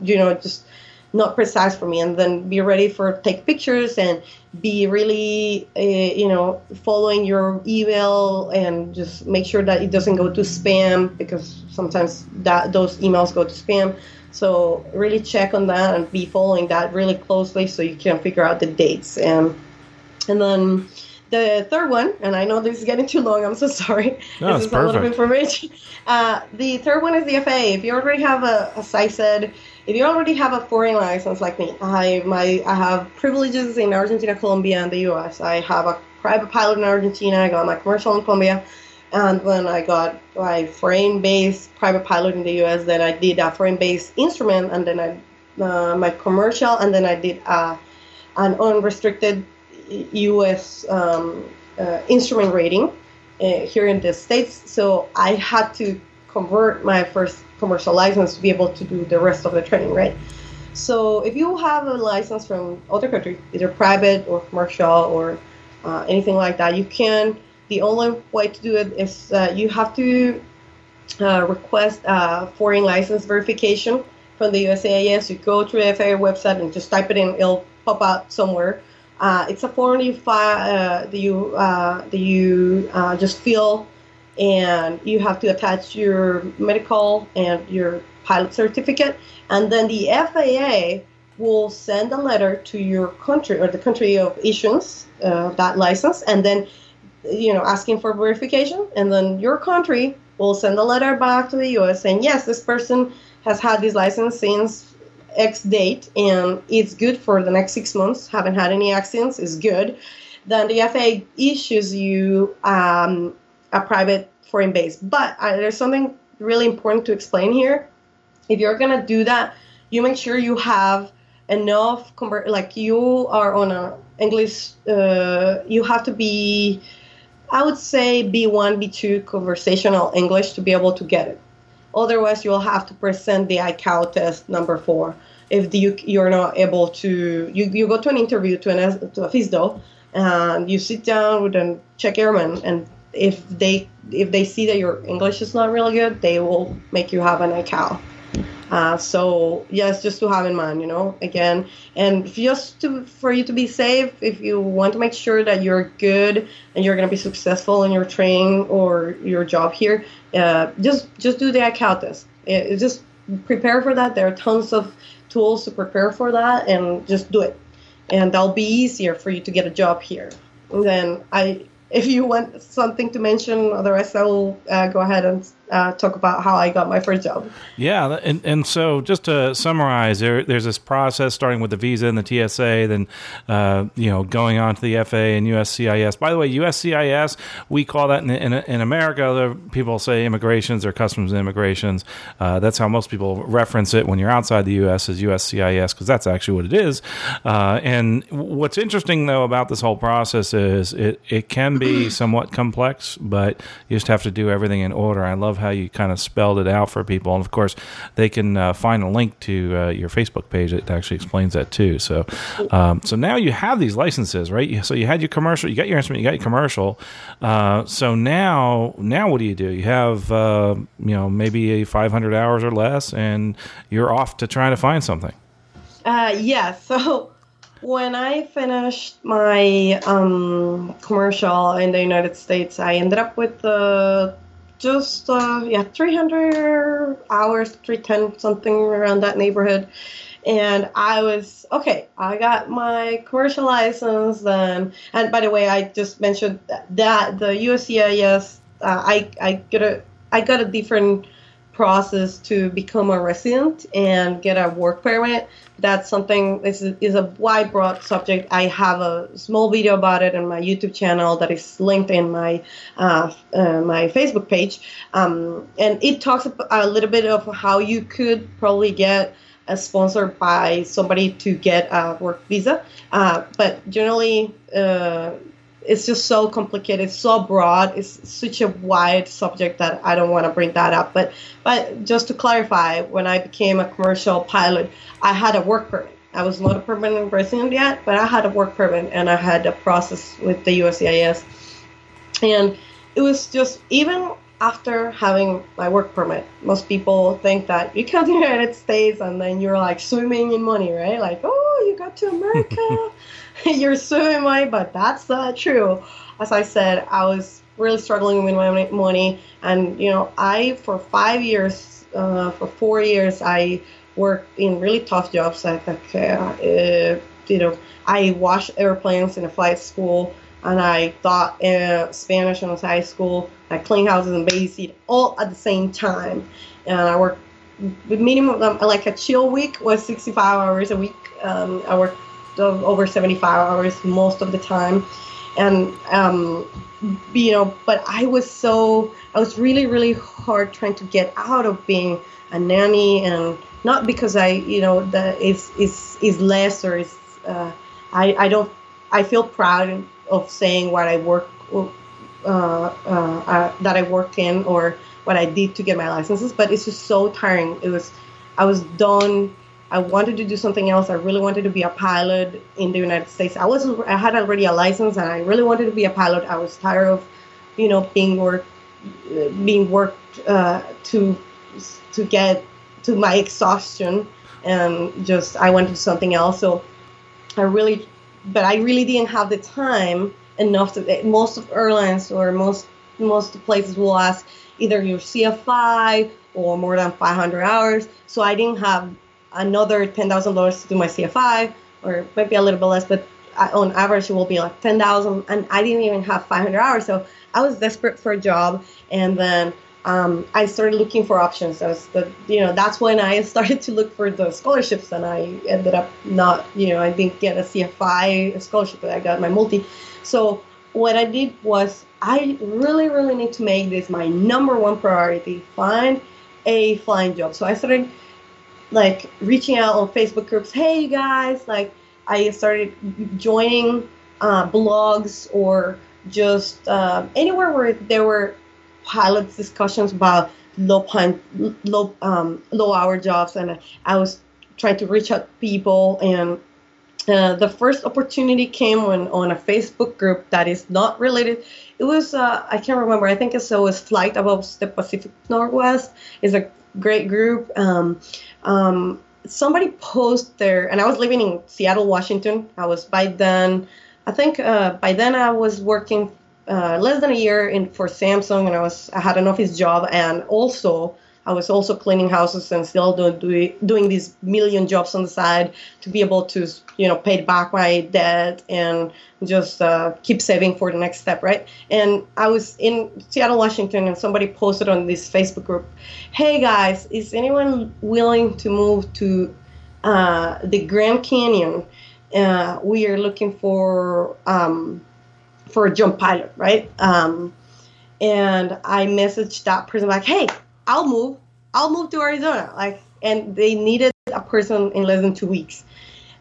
you know, just not precise for me. And then be ready for take pictures and be really uh, you know following your email and just make sure that it doesn't go to spam because sometimes that those emails go to spam. So really check on that and be following that really closely so you can figure out the dates. And and then the third one, and I know this is getting too long. I'm so sorry. No, this is a lot of perfect. information. Uh, the third one is the FAA. If you already have a, as I said, if you already have a foreign license like me, I my I have privileges in Argentina, Colombia, and the U.S. I have a private pilot in Argentina. I got my commercial in Colombia, and when I got my foreign-based private pilot in the U.S., then I did a foreign-based instrument, and then I uh, my commercial, and then I did uh, an unrestricted U.S. Um, uh, instrument rating uh, here in the states. So I had to convert my first commercial license to be able to do the rest of the training, right? So if you have a license from other country, either private or commercial or uh, anything like that, you can. The only way to do it is uh, you have to uh, request a foreign license verification from the USCIS. You go to the FAA website and just type it in; it'll pop out somewhere. Uh, it's a form you uh, that you uh, that you uh, just fill, and you have to attach your medical and your pilot certificate, and then the FAA will send a letter to your country or the country of issuance uh, that license, and then you know asking for verification, and then your country will send a letter back to the U.S. saying yes, this person has had this license since X date and it's good for the next six months, haven't had any accidents, is good, then the FAA issues you um, a private foreign base. But uh, there's something really important to explain here. If you're gonna do that, you make sure you have enough convert like you are on a English. Uh, you have to be, I would say, B1, B2 conversational English to be able to get it. Otherwise, you'll have to present the ICAO test number four. If you, you're not able to, you, you go to an interview to an to a FSDO, and you sit down with a check airman, and if they if they see that your English is not really good, they will make you have an ICAO. Uh, so yes, just to have in mind, you know, again, and just to for you to be safe, if you want to make sure that you're good and you're going to be successful in your training or your job here, uh, just just do the ICAO test. It, it just prepare for that. There are tons of tools to prepare for that, and just do it, and that'll be easier for you to get a job here. And then I if you want something to mention, otherwise I will uh, go ahead and uh, talk about how I got my first job. Yeah, and, and so just to summarize, there, there's this process starting with the visa and the TSA, then uh, you know going on to the FA and USCIS. By the way, USCIS we call that in, in, in America. Other people say immigrations or customs and immigrations. Uh, that's how most people reference it when you're outside the U.S. as USCIS because that's actually what it is. Uh, and what's interesting though about this whole process is it it can be somewhat complex, but you just have to do everything in order. I love how you kind of spelled it out for people, and of course, they can uh, find a link to uh, your Facebook page that actually explains that too. So, um, so now you have these licenses, right? So you had your commercial, you got your instrument, you got your commercial. Uh, so now, now what do you do? You have uh, you know maybe a 500 hours or less, and you're off to trying to find something. Uh, yeah, so when I finished my um, commercial in the United States, I ended up with uh, just uh, yeah 300 hours, 310 something around that neighborhood, and I was okay. I got my commercial license then, and by the way, I just mentioned that the USCIS, uh, I I got a I got a different process to become a resident and get a work permit. That's something is is a wide broad subject. I have a small video about it on my YouTube channel that is linked in my uh, uh, my Facebook page, um, and it talks a little bit of how you could probably get a sponsored by somebody to get a work visa. Uh, but generally, uh, it's just so complicated, so broad. It's such a wide subject that I don't want to bring that up. But but just to clarify, when I became a commercial pilot, I had a work permit. I was not a permanent resident yet, but I had a work permit and I had a process with the USCIS. And it was just even after having my work permit, most people think that you come to the United States and then you're like swimming in money, right? Like, oh, you got to America, you're swimming money, but that's not true. As I said, I was really struggling with my money, and you know, I for five years, uh, for four years, I worked in really tough jobs. Like, uh, you know, I washed airplanes in a flight school and I taught uh, Spanish in high school. I cleaned houses and babysit all at the same time. And I worked the minimum, um, like a chill week was 65 hours a week. Um, I worked over 75 hours most of the time. And, um, you know, but I was so, I was really, really hard trying to get out of being a nanny and not because I, you know, that is, is, is less or is, uh, I, I don't, I feel proud of saying what I work uh, uh, uh, that I worked in or what I did to get my licenses, but it's just so tiring. It was, I was done. I wanted to do something else. I really wanted to be a pilot in the United States. I was, I had already a license, and I really wanted to be a pilot. I was tired of, you know, being worked, being worked uh, to, to get to my exhaustion, and just I wanted something else. So, I really but I really didn't have the time enough to. Most of airlines or most most places will ask either your CFI or more than 500 hours. So I didn't have another ten thousand dollars to do my CFI, or maybe a little bit less, but on average it will be like ten thousand, and I didn't even have 500 hours. So I was desperate for a job, and then um, I started looking for options. As the, you know, that's when I started to look for the scholarships, and I ended up not, you know, I didn't get a CFI scholarship, but I got my multi. So what I did was I really, really need to make this my number one priority: find a flying job. So I started like reaching out on Facebook groups. Hey, you guys! Like I started joining uh, blogs or just uh, anywhere where there were pilots discussions about low pine, low um, low hour jobs, and I was trying to reach out people. And uh, the first opportunity came when on a Facebook group that is not related. It was uh, I can't remember. I think it's always Flight Above the Pacific Northwest. is a great group. Um, um, somebody posted there, and I was living in Seattle, Washington. I was by then. I think uh, by then I was working uh, less than a year in for Samsung, and I was I had an office job, and also I was also cleaning houses and still doing doing, these million jobs on the side to be able to you know pay back my debt and just uh, keep saving for the next step, right? And I was in Seattle, Washington, and somebody posted on this Facebook group, "Hey guys, is anyone willing to move to uh, the Grand Canyon? Uh, we are looking for." Um, for a jump pilot, right? Um, and I messaged that person like, "Hey, I'll move. I'll move to Arizona." Like, and they needed a person in less than two weeks,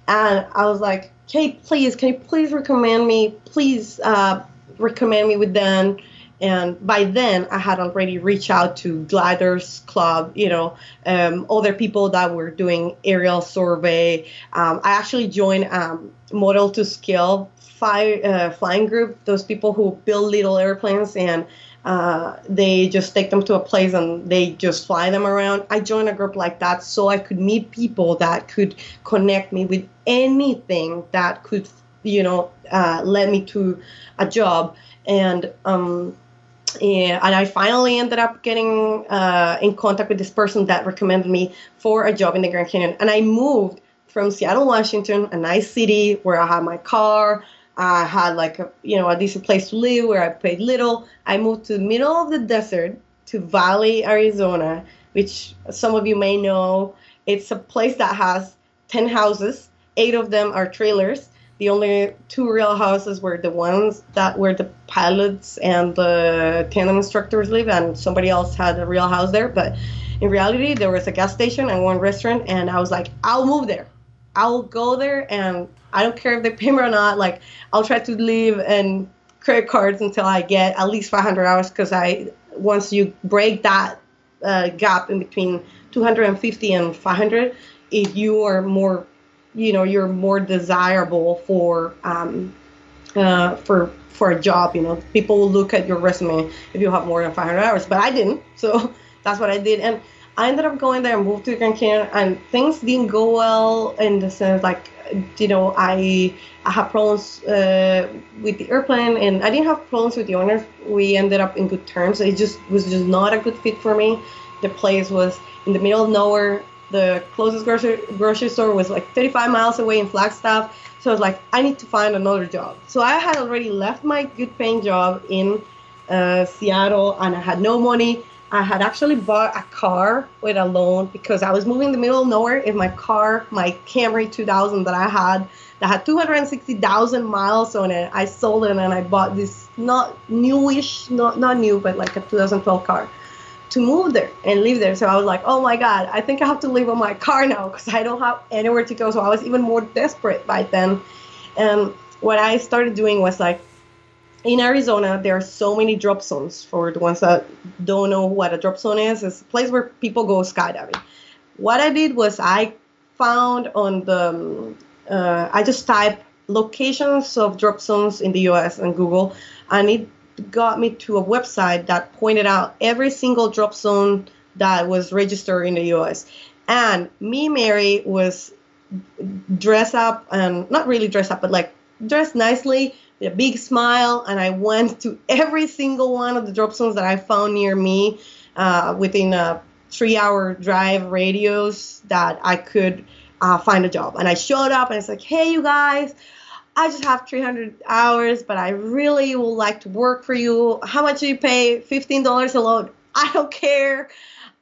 and I was like, "Hey, please, can you please recommend me? Please uh, recommend me with them." And by then, I had already reached out to Gliders Club, you know, um, other people that were doing aerial survey. Um, I actually joined um, Model to Scale fly, uh, flying group, those people who build little airplanes and uh, they just take them to a place and they just fly them around. I joined a group like that so I could meet people that could connect me with anything that could, you know, uh, lead me to a job. And um, and I finally ended up getting uh, in contact with this person that recommended me for a job in the Grand Canyon. And I moved from Seattle, Washington, a nice city where I had my car, I had like a you know a decent place to live where I paid little. I moved to the middle of the desert to Valle, Arizona, which some of you may know. It's a place that has ten houses. Eight of them are trailers. The only two real houses were the ones that where the pilots and the tandem instructors live, and somebody else had a real house there. But in reality, there was a gas station and one restaurant, and I was like, I'll move there. I'll go there and I don't care if they pay me or not. Like I'll try to live and credit cards until I get at least 500 hours because I once you break that uh, gap in between 250 and 500, if you are more, you know, you're more desirable for um, uh, for for a job. You know, people will look at your resume if you have more than 500 hours, but I didn't, so that's what I did, and I ended up going there and moved to Grand Canyon, and things didn't go well in the sense like you know I I had problems uh, with the airplane, and I didn't have problems with the owners. We ended up in good terms. It just was just not a good fit for me. The place was in the middle of nowhere. The closest grocery grocery store was like 35 miles away in Flagstaff. So I was like, I need to find another job. So I had already left my good paying job in uh, Seattle, and I had no money. I had actually bought a car with a loan because I was moving in the middle of nowhere. In my car, my Camry 2000 that I had, that had 260,000 miles on it, I sold it and I bought this not newish, not not new, but like a 2012 car to move there and live there. So I was like, oh my God, I think I have to live on my car now because I don't have anywhere to go. So I was even more desperate by then. And what I started doing was like, in Arizona, there are so many drop zones. For the ones that don't know what a drop zone is, it's a place where people go skydiving. What I did was I found on the, uh, I just typed locations of drop zones in the US on Google, and it got me to a website that pointed out every single drop zone that was registered in the US. And me, Mary, was dressed up and not really dressed up, but like dressed nicely a big smile. And I went to every single one of the drop zones that I found near me uh, within a three hour drive radius that I could uh, find a job. And I showed up and it's like, hey, you guys, I just have 300 hours, but I really would like to work for you. How much do you pay? $15 a load. I don't care.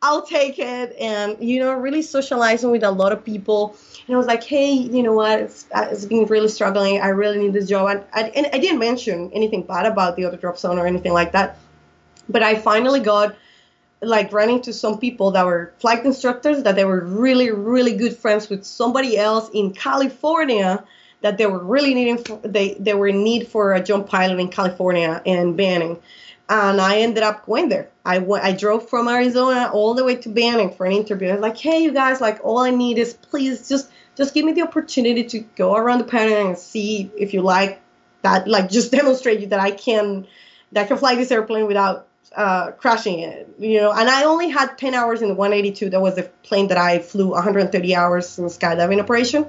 I'll take it. And, you know, really socializing with a lot of people. And I was like, hey, you know what? It's, uh, it's been really struggling. I really need this job. And I, and I didn't mention anything bad about the other drop zone or anything like that. But I finally got like running to some people that were flight instructors that they were really, really good friends with somebody else in California that they were really needing for, they they were in need for a jump pilot in California and Banning, and I ended up going there. I went I drove from Arizona all the way to Banning for an interview. I was like, hey, you guys, like all I need is please just just give me the opportunity to go around the planet and see if you like that, like just demonstrate you that I can that I can fly this airplane without uh, crashing it, you know. And I only had 10 hours in the 182. That was the plane that I flew 130 hours in skydiving operation.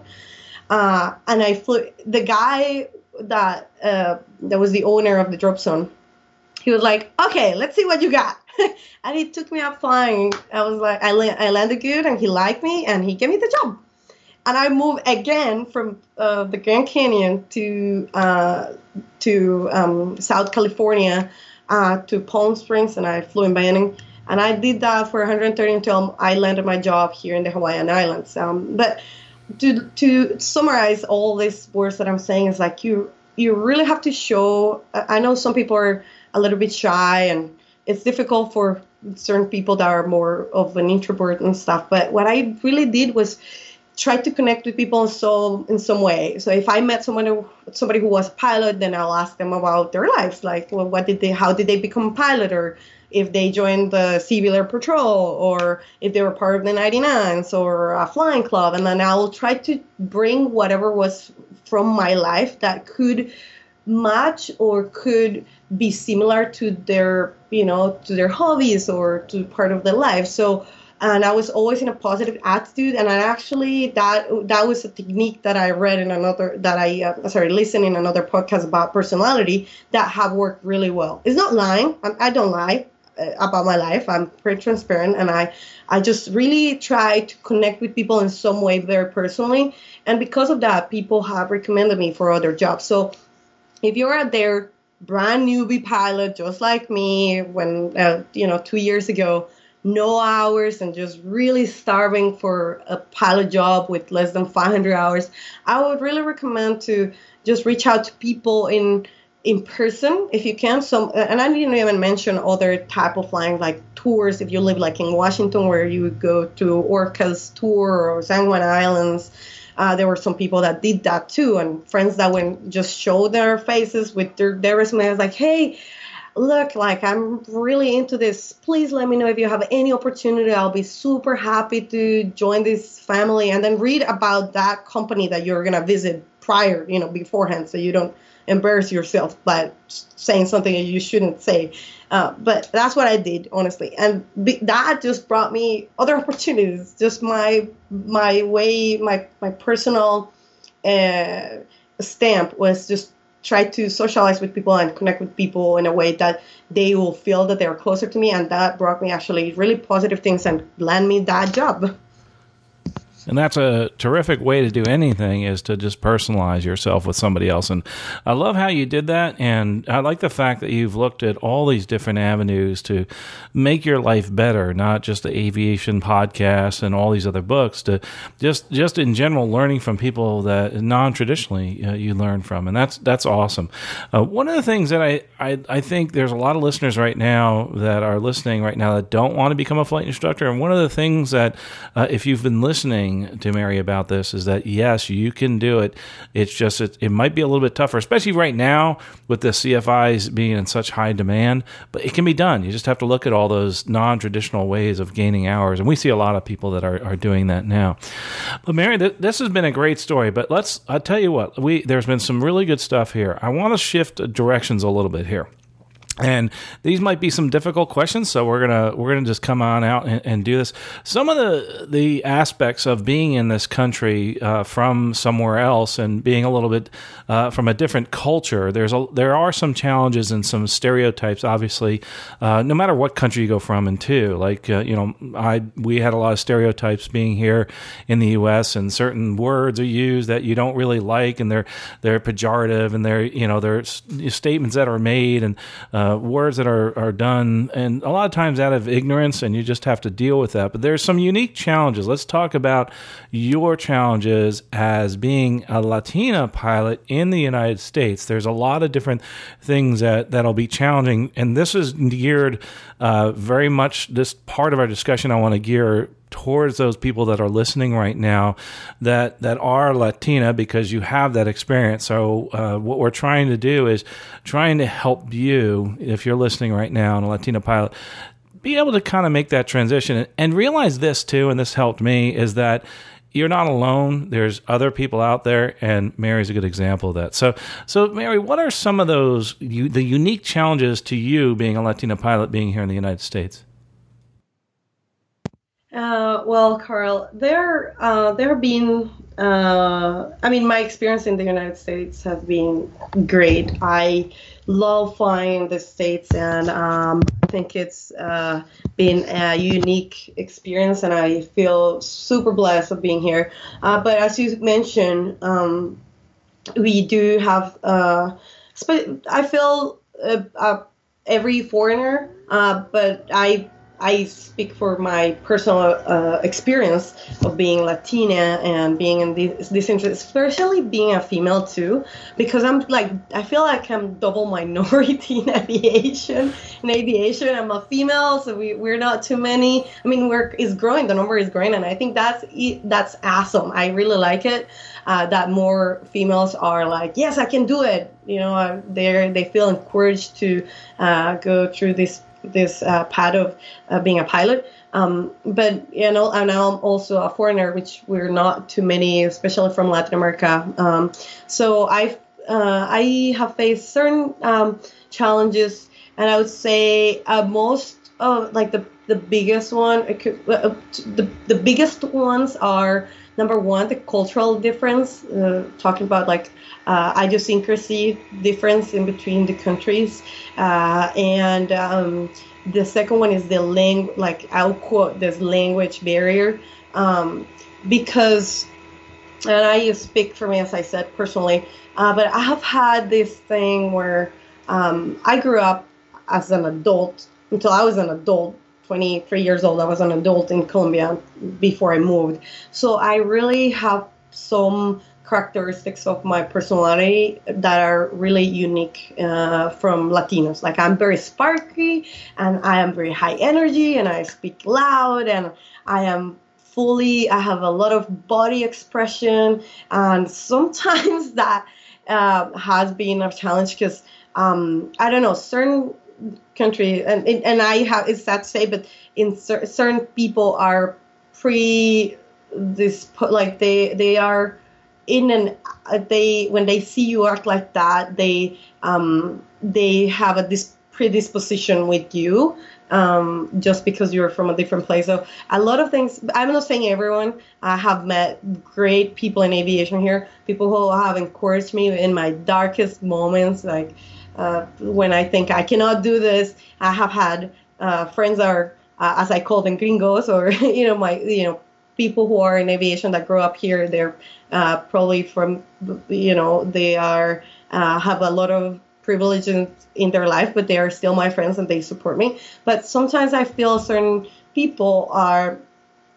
Uh, and I flew. The guy that uh, that was the owner of the drop zone, he was like, "Okay, let's see what you got." and he took me up flying. I was like, I, la- I landed good, and he liked me, and he gave me the job. And I moved again from uh, the Grand Canyon to uh, to um, South California uh, to Palm Springs, and I flew in Banning. And I did that for 130 until I landed my job here in the Hawaiian Islands. Um, but to to summarize all these words that I'm saying is like you you really have to show. I know some people are a little bit shy and it's difficult for certain people that are more of an introvert and stuff. But what I really did was try to connect with people in so in some way. So if I met someone who, somebody who was a pilot, then I'll ask them about their lives, like well, what did they, how did they become a pilot, or if they joined the Civil Air Patrol or if they were part of the 99s or a flying club. And then I'll try to bring whatever was from my life that could match or could be similar to their, you know, to their hobbies or to part of their life. So, and I was always in a positive attitude. And I actually that that was a technique that I read in another that I uh, sorry listened in another podcast about personality that have worked really well. It's not lying. I, I don't lie. Uh, about my life. I'm pretty transparent, and I I just really try to connect with people in some way very personally. And because of that, people have recommended me for other jobs. So if you're out there, brand newbie pilot, just like me, when uh, you know two years ago, no hours and just really starving for a pilot job with less than 500 hours, I would really recommend to just reach out to people in in person if you can. Some and i didn't even mention other type of flying like tours. If you live like in washington where you would go to orcas tour or san juan islands uh, there were some people that did that too and friends that went just show their faces with their, their resumes like hey look like i'm really into this please let me know if you have any opportunity i'll be super happy to join this family and then read about that company that you're going to visit prior you know beforehand so you don't embarrass yourself by saying something you shouldn't say. Uh, but that's what I did, honestly, and be, that just brought me other opportunities. Just my my way, my my personal uh, stamp was just try to socialize with people and connect with people in a way that they will feel that they're closer to me, and that brought me actually really positive things and land me that job. And that's a terrific way to do anything is to just personalize yourself with somebody else. And I love how you did that. And I like the fact that you've looked at all these different avenues to make your life better, not just the aviation podcast and all these other books, to just, just in general, learning from people that non traditionally uh, you learn from. And that's, that's awesome. Uh, one of the things that I, I, I think there's a lot of listeners right now that are listening right now that don't want to become a flight instructor. And one of the things that, uh, if you've been listening, to Mary about this is that yes, you can do it. It's just it, it might be a little bit tougher, especially right now with the CFIs being in such high demand. But it can be done. You just have to look at all those non-traditional ways of gaining hours, and we see a lot of people that are, are doing that now. But Mary, th- this has been a great story. But let's I'll tell you what we there's been some really good stuff here. I want to shift directions a little bit here and these might be some difficult questions so we're gonna we're gonna just come on out and, and do this. Some of the the aspects of being in this country uh, from somewhere else and being a little bit uh, from a different culture there's a there are some challenges and some stereotypes obviously uh, no matter what country you go from and to. Like uh, you know I we had a lot of stereotypes being here in the US and certain words are used that you don't really like and they're they're pejorative and they're you know they're statements that are made and uh, words that are, are done, and a lot of times out of ignorance, and you just have to deal with that. But there's some unique challenges. Let's talk about your challenges as being a Latina pilot in the United States. There's a lot of different things that, that'll be challenging, and this is geared uh, very much, this part of our discussion I want to gear towards those people that are listening right now that that are Latina because you have that experience. So uh, what we're trying to do is trying to help you if you're listening right now and a Latina pilot be able to kind of make that transition and realize this too and this helped me is that you're not alone. There's other people out there, and Mary's a good example of that. So, so Mary, what are some of those you, the unique challenges to you being a Latina pilot, being here in the United States? Uh, well, Carl, there uh, there have been. Uh, I mean, my experience in the United States has been great. I love flying the states, and um, I think it's uh, been a unique experience, and I feel super blessed of being here. Uh, but as you mentioned, um, we do have. Uh, I feel every foreigner, but I I speak for my personal uh, experience of being Latina and being in this, this interest, especially being a female too, because I'm like I feel like I'm double minority in aviation. In aviation, I'm a female, so we we're not too many. I mean, we're is growing, the number is growing, and I think that's that's awesome. I really like it. Uh, that more females are like, yes, I can do it. You know, they they feel encouraged to uh, go through this this uh, path of uh, being a pilot. Um, but you know, and I'm also a foreigner, which we're not too many, especially from Latin America. Um, so I uh, I have faced certain um, challenges, and I would say uh, most of like the the biggest one, could, uh, the the biggest ones are number one the cultural difference, uh, talking about like uh, idiosyncrasy difference in between the countries, uh, and um, the second one is the language, like I'll quote this language barrier, um, because, and I speak for me as I said personally, uh, but I have had this thing where um, I grew up as an adult until I was an adult 23 years old. I was an adult in Colombia before I moved. So I really have some characteristics of my personality that are really unique uh, from Latinos. Like I'm very sparky and I am very high energy and I speak loud and I am fully, I have a lot of body expression and sometimes that uh, has been a challenge because um, I don't know, certain country and and I have it's sad to say, but in cer- certain people are pre this like they they are in an uh, they when they see you act like that, they um, they have a this predisposition with you um, just because you're from a different place. So a lot of things. I'm not saying everyone. I have met great people in aviation here. People who have encouraged me in my darkest moments, like uh, when I think I cannot do this. I have had uh, friends are, uh, as I call them, gringos, or you know, my you know, people who are in aviation that grow up here. They're uh, probably from, you know, they are uh, have a lot of privilege in, in their life, but they are still my friends and they support me. But sometimes I feel certain people are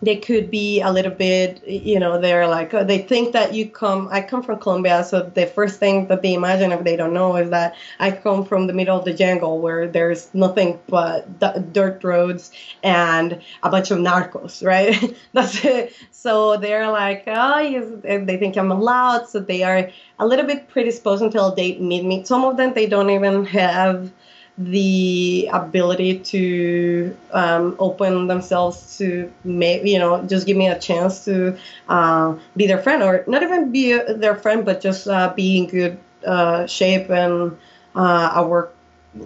they could be a little bit, you know, they're like, oh, they think that you come, I come from Colombia, so the first thing that they imagine if they don't know is that I come from the middle of the jungle where there's nothing but d- dirt roads and a bunch of narcos, right? That's it. So they're like, oh, yes, they think I'm loud, so they are a little bit predisposed until they meet me. Some of them, they don't even have the ability to um, open themselves to make you know just give me a chance to uh, be their friend or not even be their friend but just uh, be in good uh, shape and uh, a work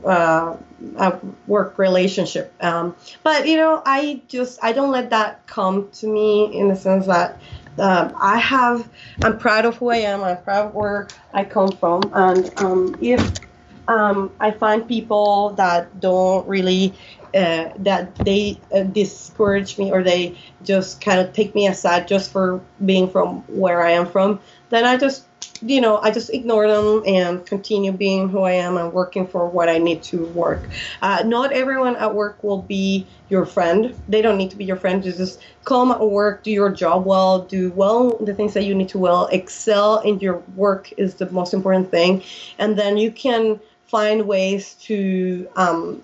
uh, a work relationship. Um, but you know I just I don't let that come to me in the sense that uh, I have I'm proud of who I am. I'm proud of where I come from. And um, if um, I find people that don't really uh, that they uh, discourage me or they just kind of take me aside just for being from where I am from, then I just you know I just ignore them and continue being who I am and working for what I need to work. Uh, not everyone at work will be your friend. They don't need to be your friend. You just come at work, do your job well, do well the things that you need to well, excel in your work is the most important thing, and then you can find ways to um,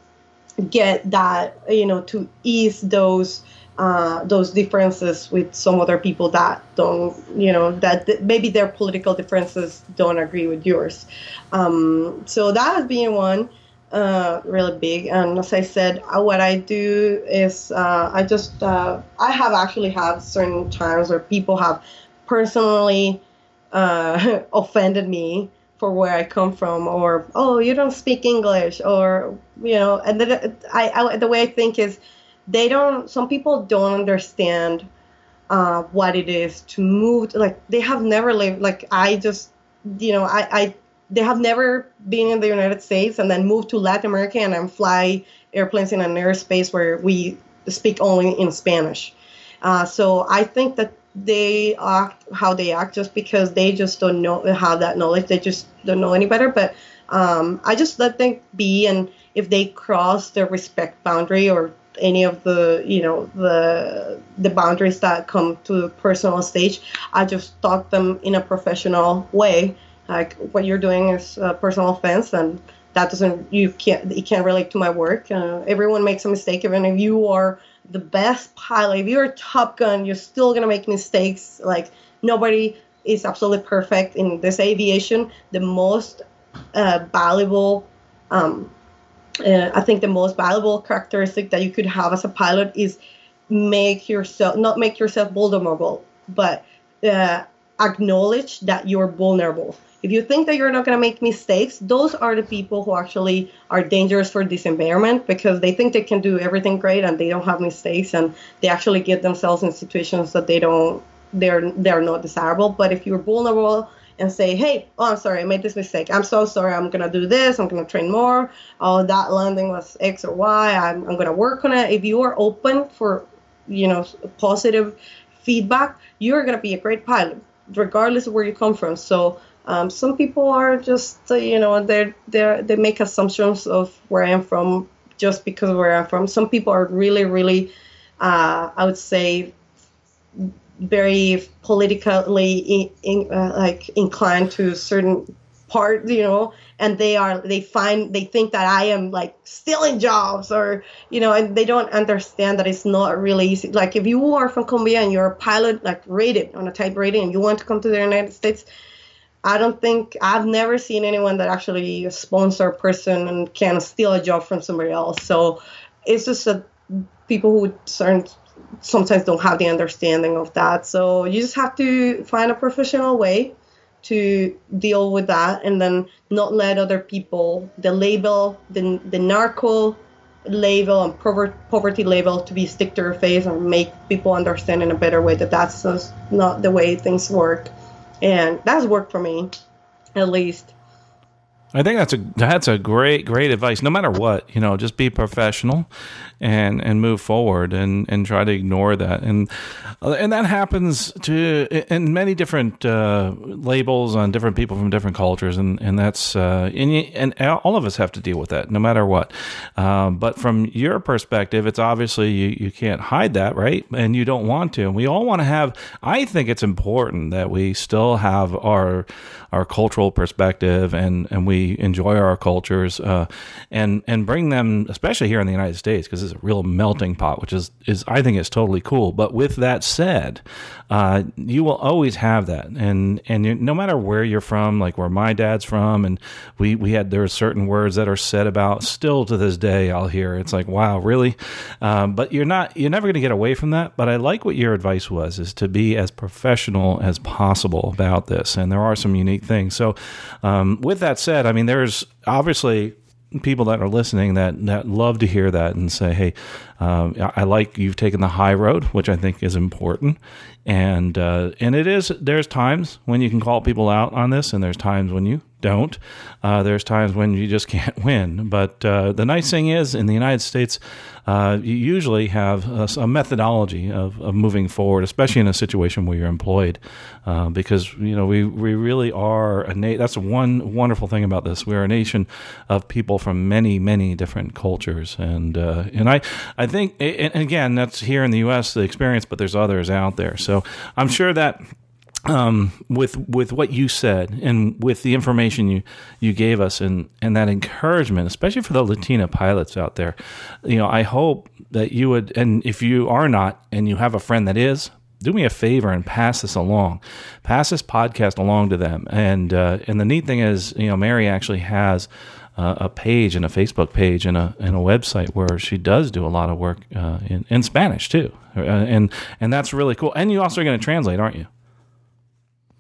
get that you know to ease those uh, those differences with some other people that don't you know that th- maybe their political differences don't agree with yours. Um, so that has been one uh, really big. And as i said uh, what i do is uh, i just uh, i have actually had certain times where people have personally uh, offended me for where I come from, or oh, you don't speak English, or you know, and then I, I the way I think is they don't. Some people don't understand uh, what it is to move. Like they have never lived. Like I just, you know, I, I they have never been in the United States and then moved to Latin America and then fly airplanes in an airspace where we speak only in Spanish. Uh, so I think that they act how they act just because they just don't know have that knowledge. They just don't know any better. But um, I just let them be, and if they cross the respect boundary or any of the you know the the boundaries that come to the personal stage, I just talk them in a professional way. Like what you're doing is a personal offense, and that doesn't you can't you can't relate to my work. Uh, everyone makes a mistake, even if you are the best pilot. If you're a Top Gun, you're still gonna make mistakes. Like nobody is absolutely perfect in this aviation. The most uh, valuable, um, uh, I think, the most valuable characteristic that you could have as a pilot is make yourself not make yourself vulnerable, but uh, acknowledge that you're vulnerable. If you think that you're not going to make mistakes, those are the people who actually are dangerous for this environment because they think they can do everything great and they don't have mistakes and they actually get themselves in situations that they don't they're they're not desirable. But if you're vulnerable and say, hey, oh, I'm sorry, I made this mistake. I'm so sorry. I'm gonna do this. I'm gonna train more. Oh, that landing was X or Y. I'm, I'm gonna work on it. If you are open for, you know, positive feedback, you're gonna be a great pilot, regardless of where you come from. So um, some people are just, uh, you know, they they they make assumptions of where I am from just because where I'm from. Some people are really, really, uh, I would say, very politically in, in, uh, like inclined to certain part, you know, and they are they find they think that I am like stealing jobs or you know, and they don't understand that it's not really easy. Like if you are from Colombia and you're a pilot, like rated on a type rating, and you want to come to the United States I don't think I've never seen anyone that actually sponsor a person and can steal a job from somebody else. So it's just that people who certain sometimes don't have the understanding of that. So you just have to find a professional way to deal with that and then not let other people the label the, the narco label and poverty label to be stick to your face and make people understand in a better way that that's not the way things work and that's worked for me at least I think that's a that's a great great advice. No matter what, you know, just be professional and and move forward and and try to ignore that and uh, and that happens to in many different uh, labels on different people from different cultures and and that's uh, and and all of us have to deal with that no matter what. Um, but from your perspective, it's obviously you you can't hide that, right? And you don't want to. And we all want to have. I think it's important that we still have our our cultural perspective and and we enjoy our cultures uh, and and bring them, especially here in the United States, because it's a real melting pot, which is is I think is totally cool. But with that said, uh, you will always have that, and and no matter where you're from, like where my dad's from, and we we had there are certain words that are said about still to this day I'll hear it's like wow really, um, but you're not you're never going to get away from that. But I like what your advice was is to be as professional as possible about this, and there are some unique things. So um, with that said, I mean there's obviously people that are listening that, that love to hear that and say, hey, um, I like you've taken the high road, which I think is important. And uh, and it is. There's times when you can call people out on this, and there's times when you don't. Uh, there's times when you just can't win. But uh, the nice thing is, in the United States, uh, you usually have a, a methodology of, of, moving forward, especially in a situation where you're employed, uh, because you know we, we really are a na- that's one wonderful thing about this. We're a nation of people from many many different cultures, and uh, and I I think and again that's here in the U.S. the experience, but there's others out there. So I'm sure that um, with with what you said and with the information you you gave us and and that encouragement, especially for the Latina pilots out there, you know, I hope that you would, and if you are not, and you have a friend that is, do me a favor and pass this along, pass this podcast along to them. And uh, and the neat thing is, you know, Mary actually has. Uh, a page and a Facebook page and a and a website where she does do a lot of work uh, in in Spanish too, uh, and and that's really cool. And you also are going to translate, aren't you?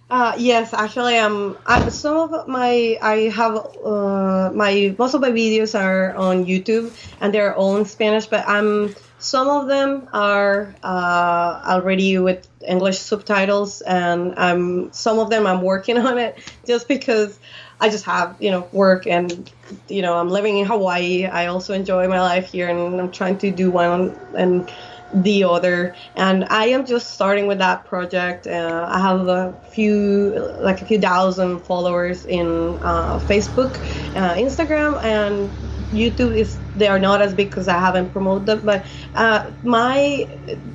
Uh, yes, actually, um, I, some of my I have uh, my most of my videos are on YouTube and they're all in Spanish, but I'm some of them are uh, already with English subtitles, and um, some of them I'm working on it just because I just have you know work and you know I'm living in Hawaii. I also enjoy my life here, and I'm trying to do one and the other and i am just starting with that project uh, i have a few like a few thousand followers in uh, facebook uh, instagram and youtube is they are not as big because i haven't promoted them but uh, my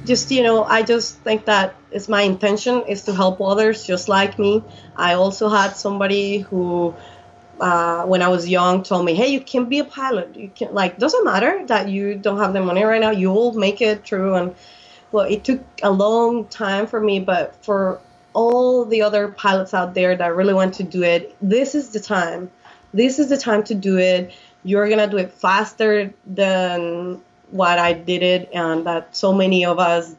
just you know i just think that it's my intention is to help others just like me i also had somebody who uh, when I was young told me, "Hey, you can be a pilot. You can like doesn't matter that you don't have the money right now. You'll make it through." And well, it took a long time for me, but for all the other pilots out there that really want to do it, this is the time. This is the time to do it. You're gonna do it faster than what I did it, and that so many of us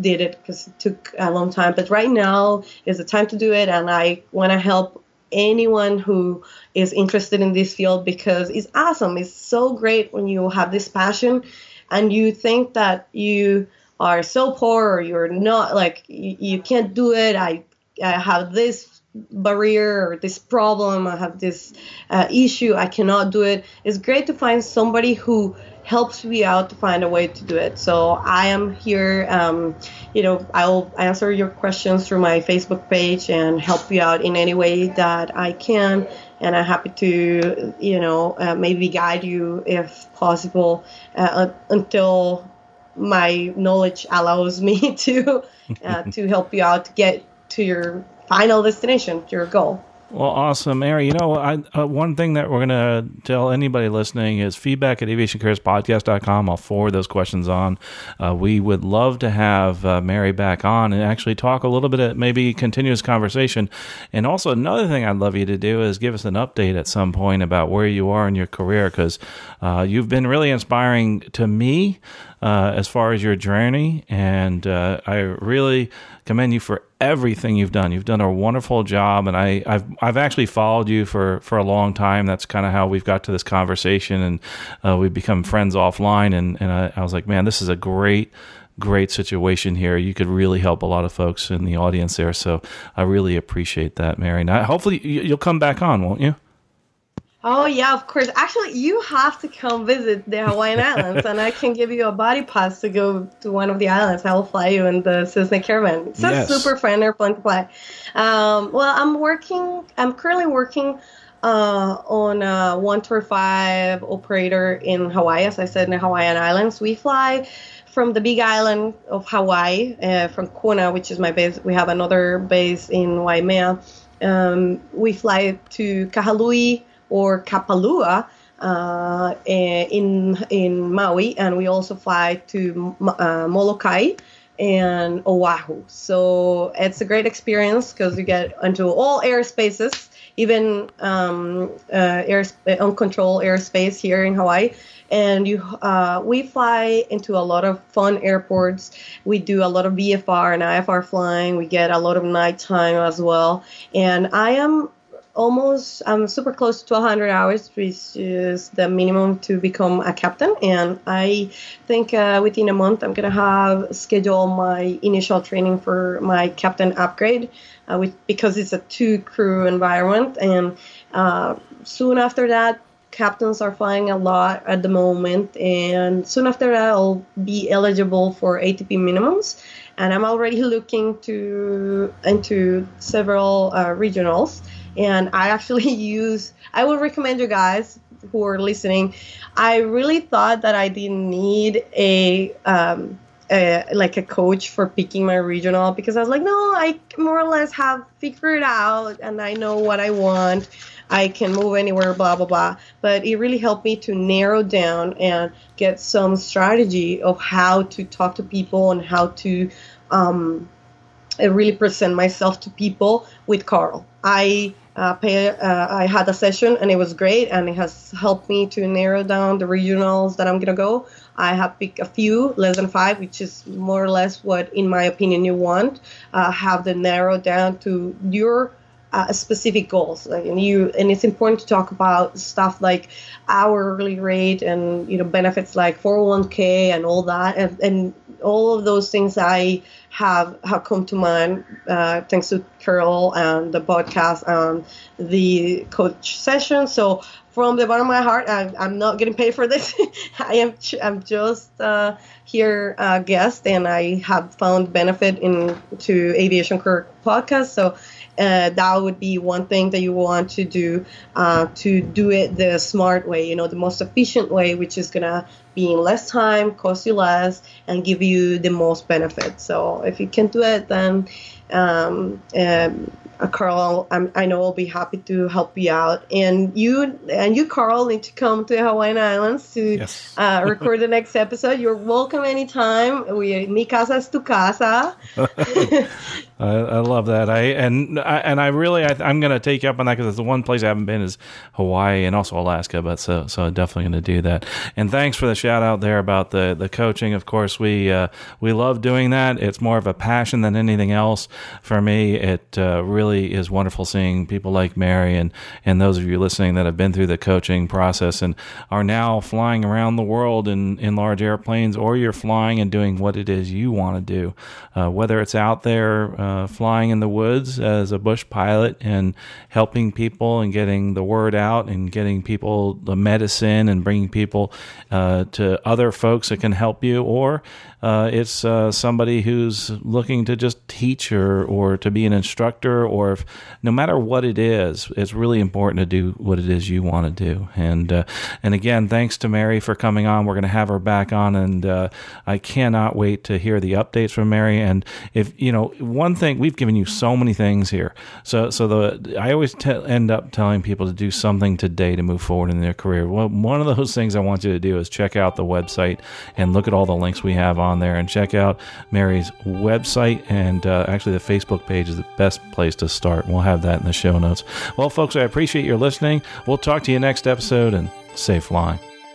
did it because it took a long time. But right now is the time to do it, and I want to help anyone who is interested in this field because it's awesome. It's so great when you have this passion and you think that you are so poor or you're not like you, you can't do it. I, I have this barrier or this problem. I have this uh, issue. I cannot do it. It's great to find somebody who helps me out to find a way to do it. So I am here. Um, you know, I'll answer your questions through my Facebook page and help you out in any way that I can. And I'm happy to, you know, uh, maybe guide you if possible uh, until my knowledge allows me to uh, to help you out to get to your final destination, to your goal. Well, awesome, Mary. You know, I, uh, one thing that we're going to tell anybody listening is feedback at aviationcareerspodcast.com. I'll forward those questions on. Uh, we would love to have uh, Mary back on and actually talk a little bit of maybe continuous conversation. And also, another thing I'd love you to do is give us an update at some point about where you are in your career because uh, you've been really inspiring to me uh, as far as your journey. And uh, I really commend you for everything you've done. You've done a wonderful job, and I, have I've actually followed you for, for a long time. That's kind of how we've got to this conversation, and uh, we've become friends offline. And, and I, I was like, man, this is a great great situation here. You could really help a lot of folks in the audience there. So I really appreciate that, Mary. Now, hopefully you'll come back on, won't you? Oh yeah, of course. Actually, you have to come visit the Hawaiian Islands, and I can give you a buddy pass to go to one of the islands. I will fly you in the Cessna Caravan. It's yes. a super fun airplane to fly. Um, well, I'm working. I'm currently working uh, on a 135 operator in Hawaii. As I said, in the Hawaiian Islands, we fly from the big island of Hawaii, uh, from Kona, which is my base. We have another base in Waimea. Um, we fly to Kahului or Kapalua uh, in in Maui, and we also fly to uh, Molokai and Oahu. So it's a great experience because you get into all airspaces, even um, uh, air uncontrolled airspace here in Hawaii. And you, uh, we fly into a lot of fun airports. We do a lot of VFR and IFR flying. We get a lot of nighttime as well. And I am almost I'm super close to 100 hours, which is the minimum to become a captain. And I think uh, within a month I'm gonna have scheduled my initial training for my captain upgrade, uh, with, because it's a two crew environment. And uh, soon after that, captains are flying a lot at the moment, and soon after that I'll be eligible for ATP minimums. And I'm already looking to into several uh, regionals and I actually use. I would recommend you guys who are listening. I really thought that I didn't need a. Um, a, like a coach for picking my regional because I was like, no, I more or less have figured it out and I know what I want. I can move anywhere, blah, blah, blah. But it really helped me to narrow down and get some strategy of how to talk to people and how to um, really present myself to people with Carl. I uh, pay, uh, I had a session and it was great and it has helped me to narrow down the regionals that I'm gonna go. I have picked a few, less than five, which is more or less what, in my opinion, you want. Uh, have them narrowed down to your uh, specific goals. Like, and you, and it's important to talk about stuff like hourly rate and you know benefits like 401k and all that, and, and all of those things I have have come to mind uh, thanks to Carol and the podcast and the coach session. So from the bottom of my heart, I, am not getting paid for this. I am I'm just uh, here uh, guest, and I have found benefit in to Aviation Career podcast. So uh, that would be one thing that you want to do uh, to do it the smart way, you know, the most efficient way, which is gonna be in less time, cost you less, and give you the most benefit. So if you can do it, then um, um, uh, Carl, I'm, i know I'll be happy to help you out. And you and you, Carl, need to come to the Hawaiian Islands to yes. uh, record the next episode. You're welcome anytime. We mi casa es tu casa. I, I, love that. I and I, and I really I, am going to take you up on that because it's the one place I haven't been is Hawaii and also Alaska. But so so I'm definitely going to do that. And thanks for the shout out there about the the coaching. Of course, we uh, we love doing that. It's more of a passion than anything else for me. It uh, really is wonderful seeing people like Mary and and those of you listening that have been through the coaching process and are now flying around the world in in large airplanes, or you're flying and doing what it is you want to do, uh, whether it's out there uh, flying in the woods as a bush pilot and helping people and getting the word out and getting people the medicine and bringing people uh, to other folks that can help you, or uh, it's uh, somebody who's looking to just teach or, or to be an instructor, or if, no matter what it is, it's really important to do what it is you want to do. And uh, and again, thanks to Mary for coming on. We're going to have her back on, and uh, I cannot wait to hear the updates from Mary. And if you know one thing we've given you so many things here. So, so the I always te- end up telling people to do something today to move forward in their career. Well, one of those things I want you to do is check out the website and look at all the links we have on there, and check out Mary's website and uh, actually the Facebook page is the best place to start. We'll have that in the show notes. Well, folks, I appreciate your listening. We'll talk to you next episode and safe flying.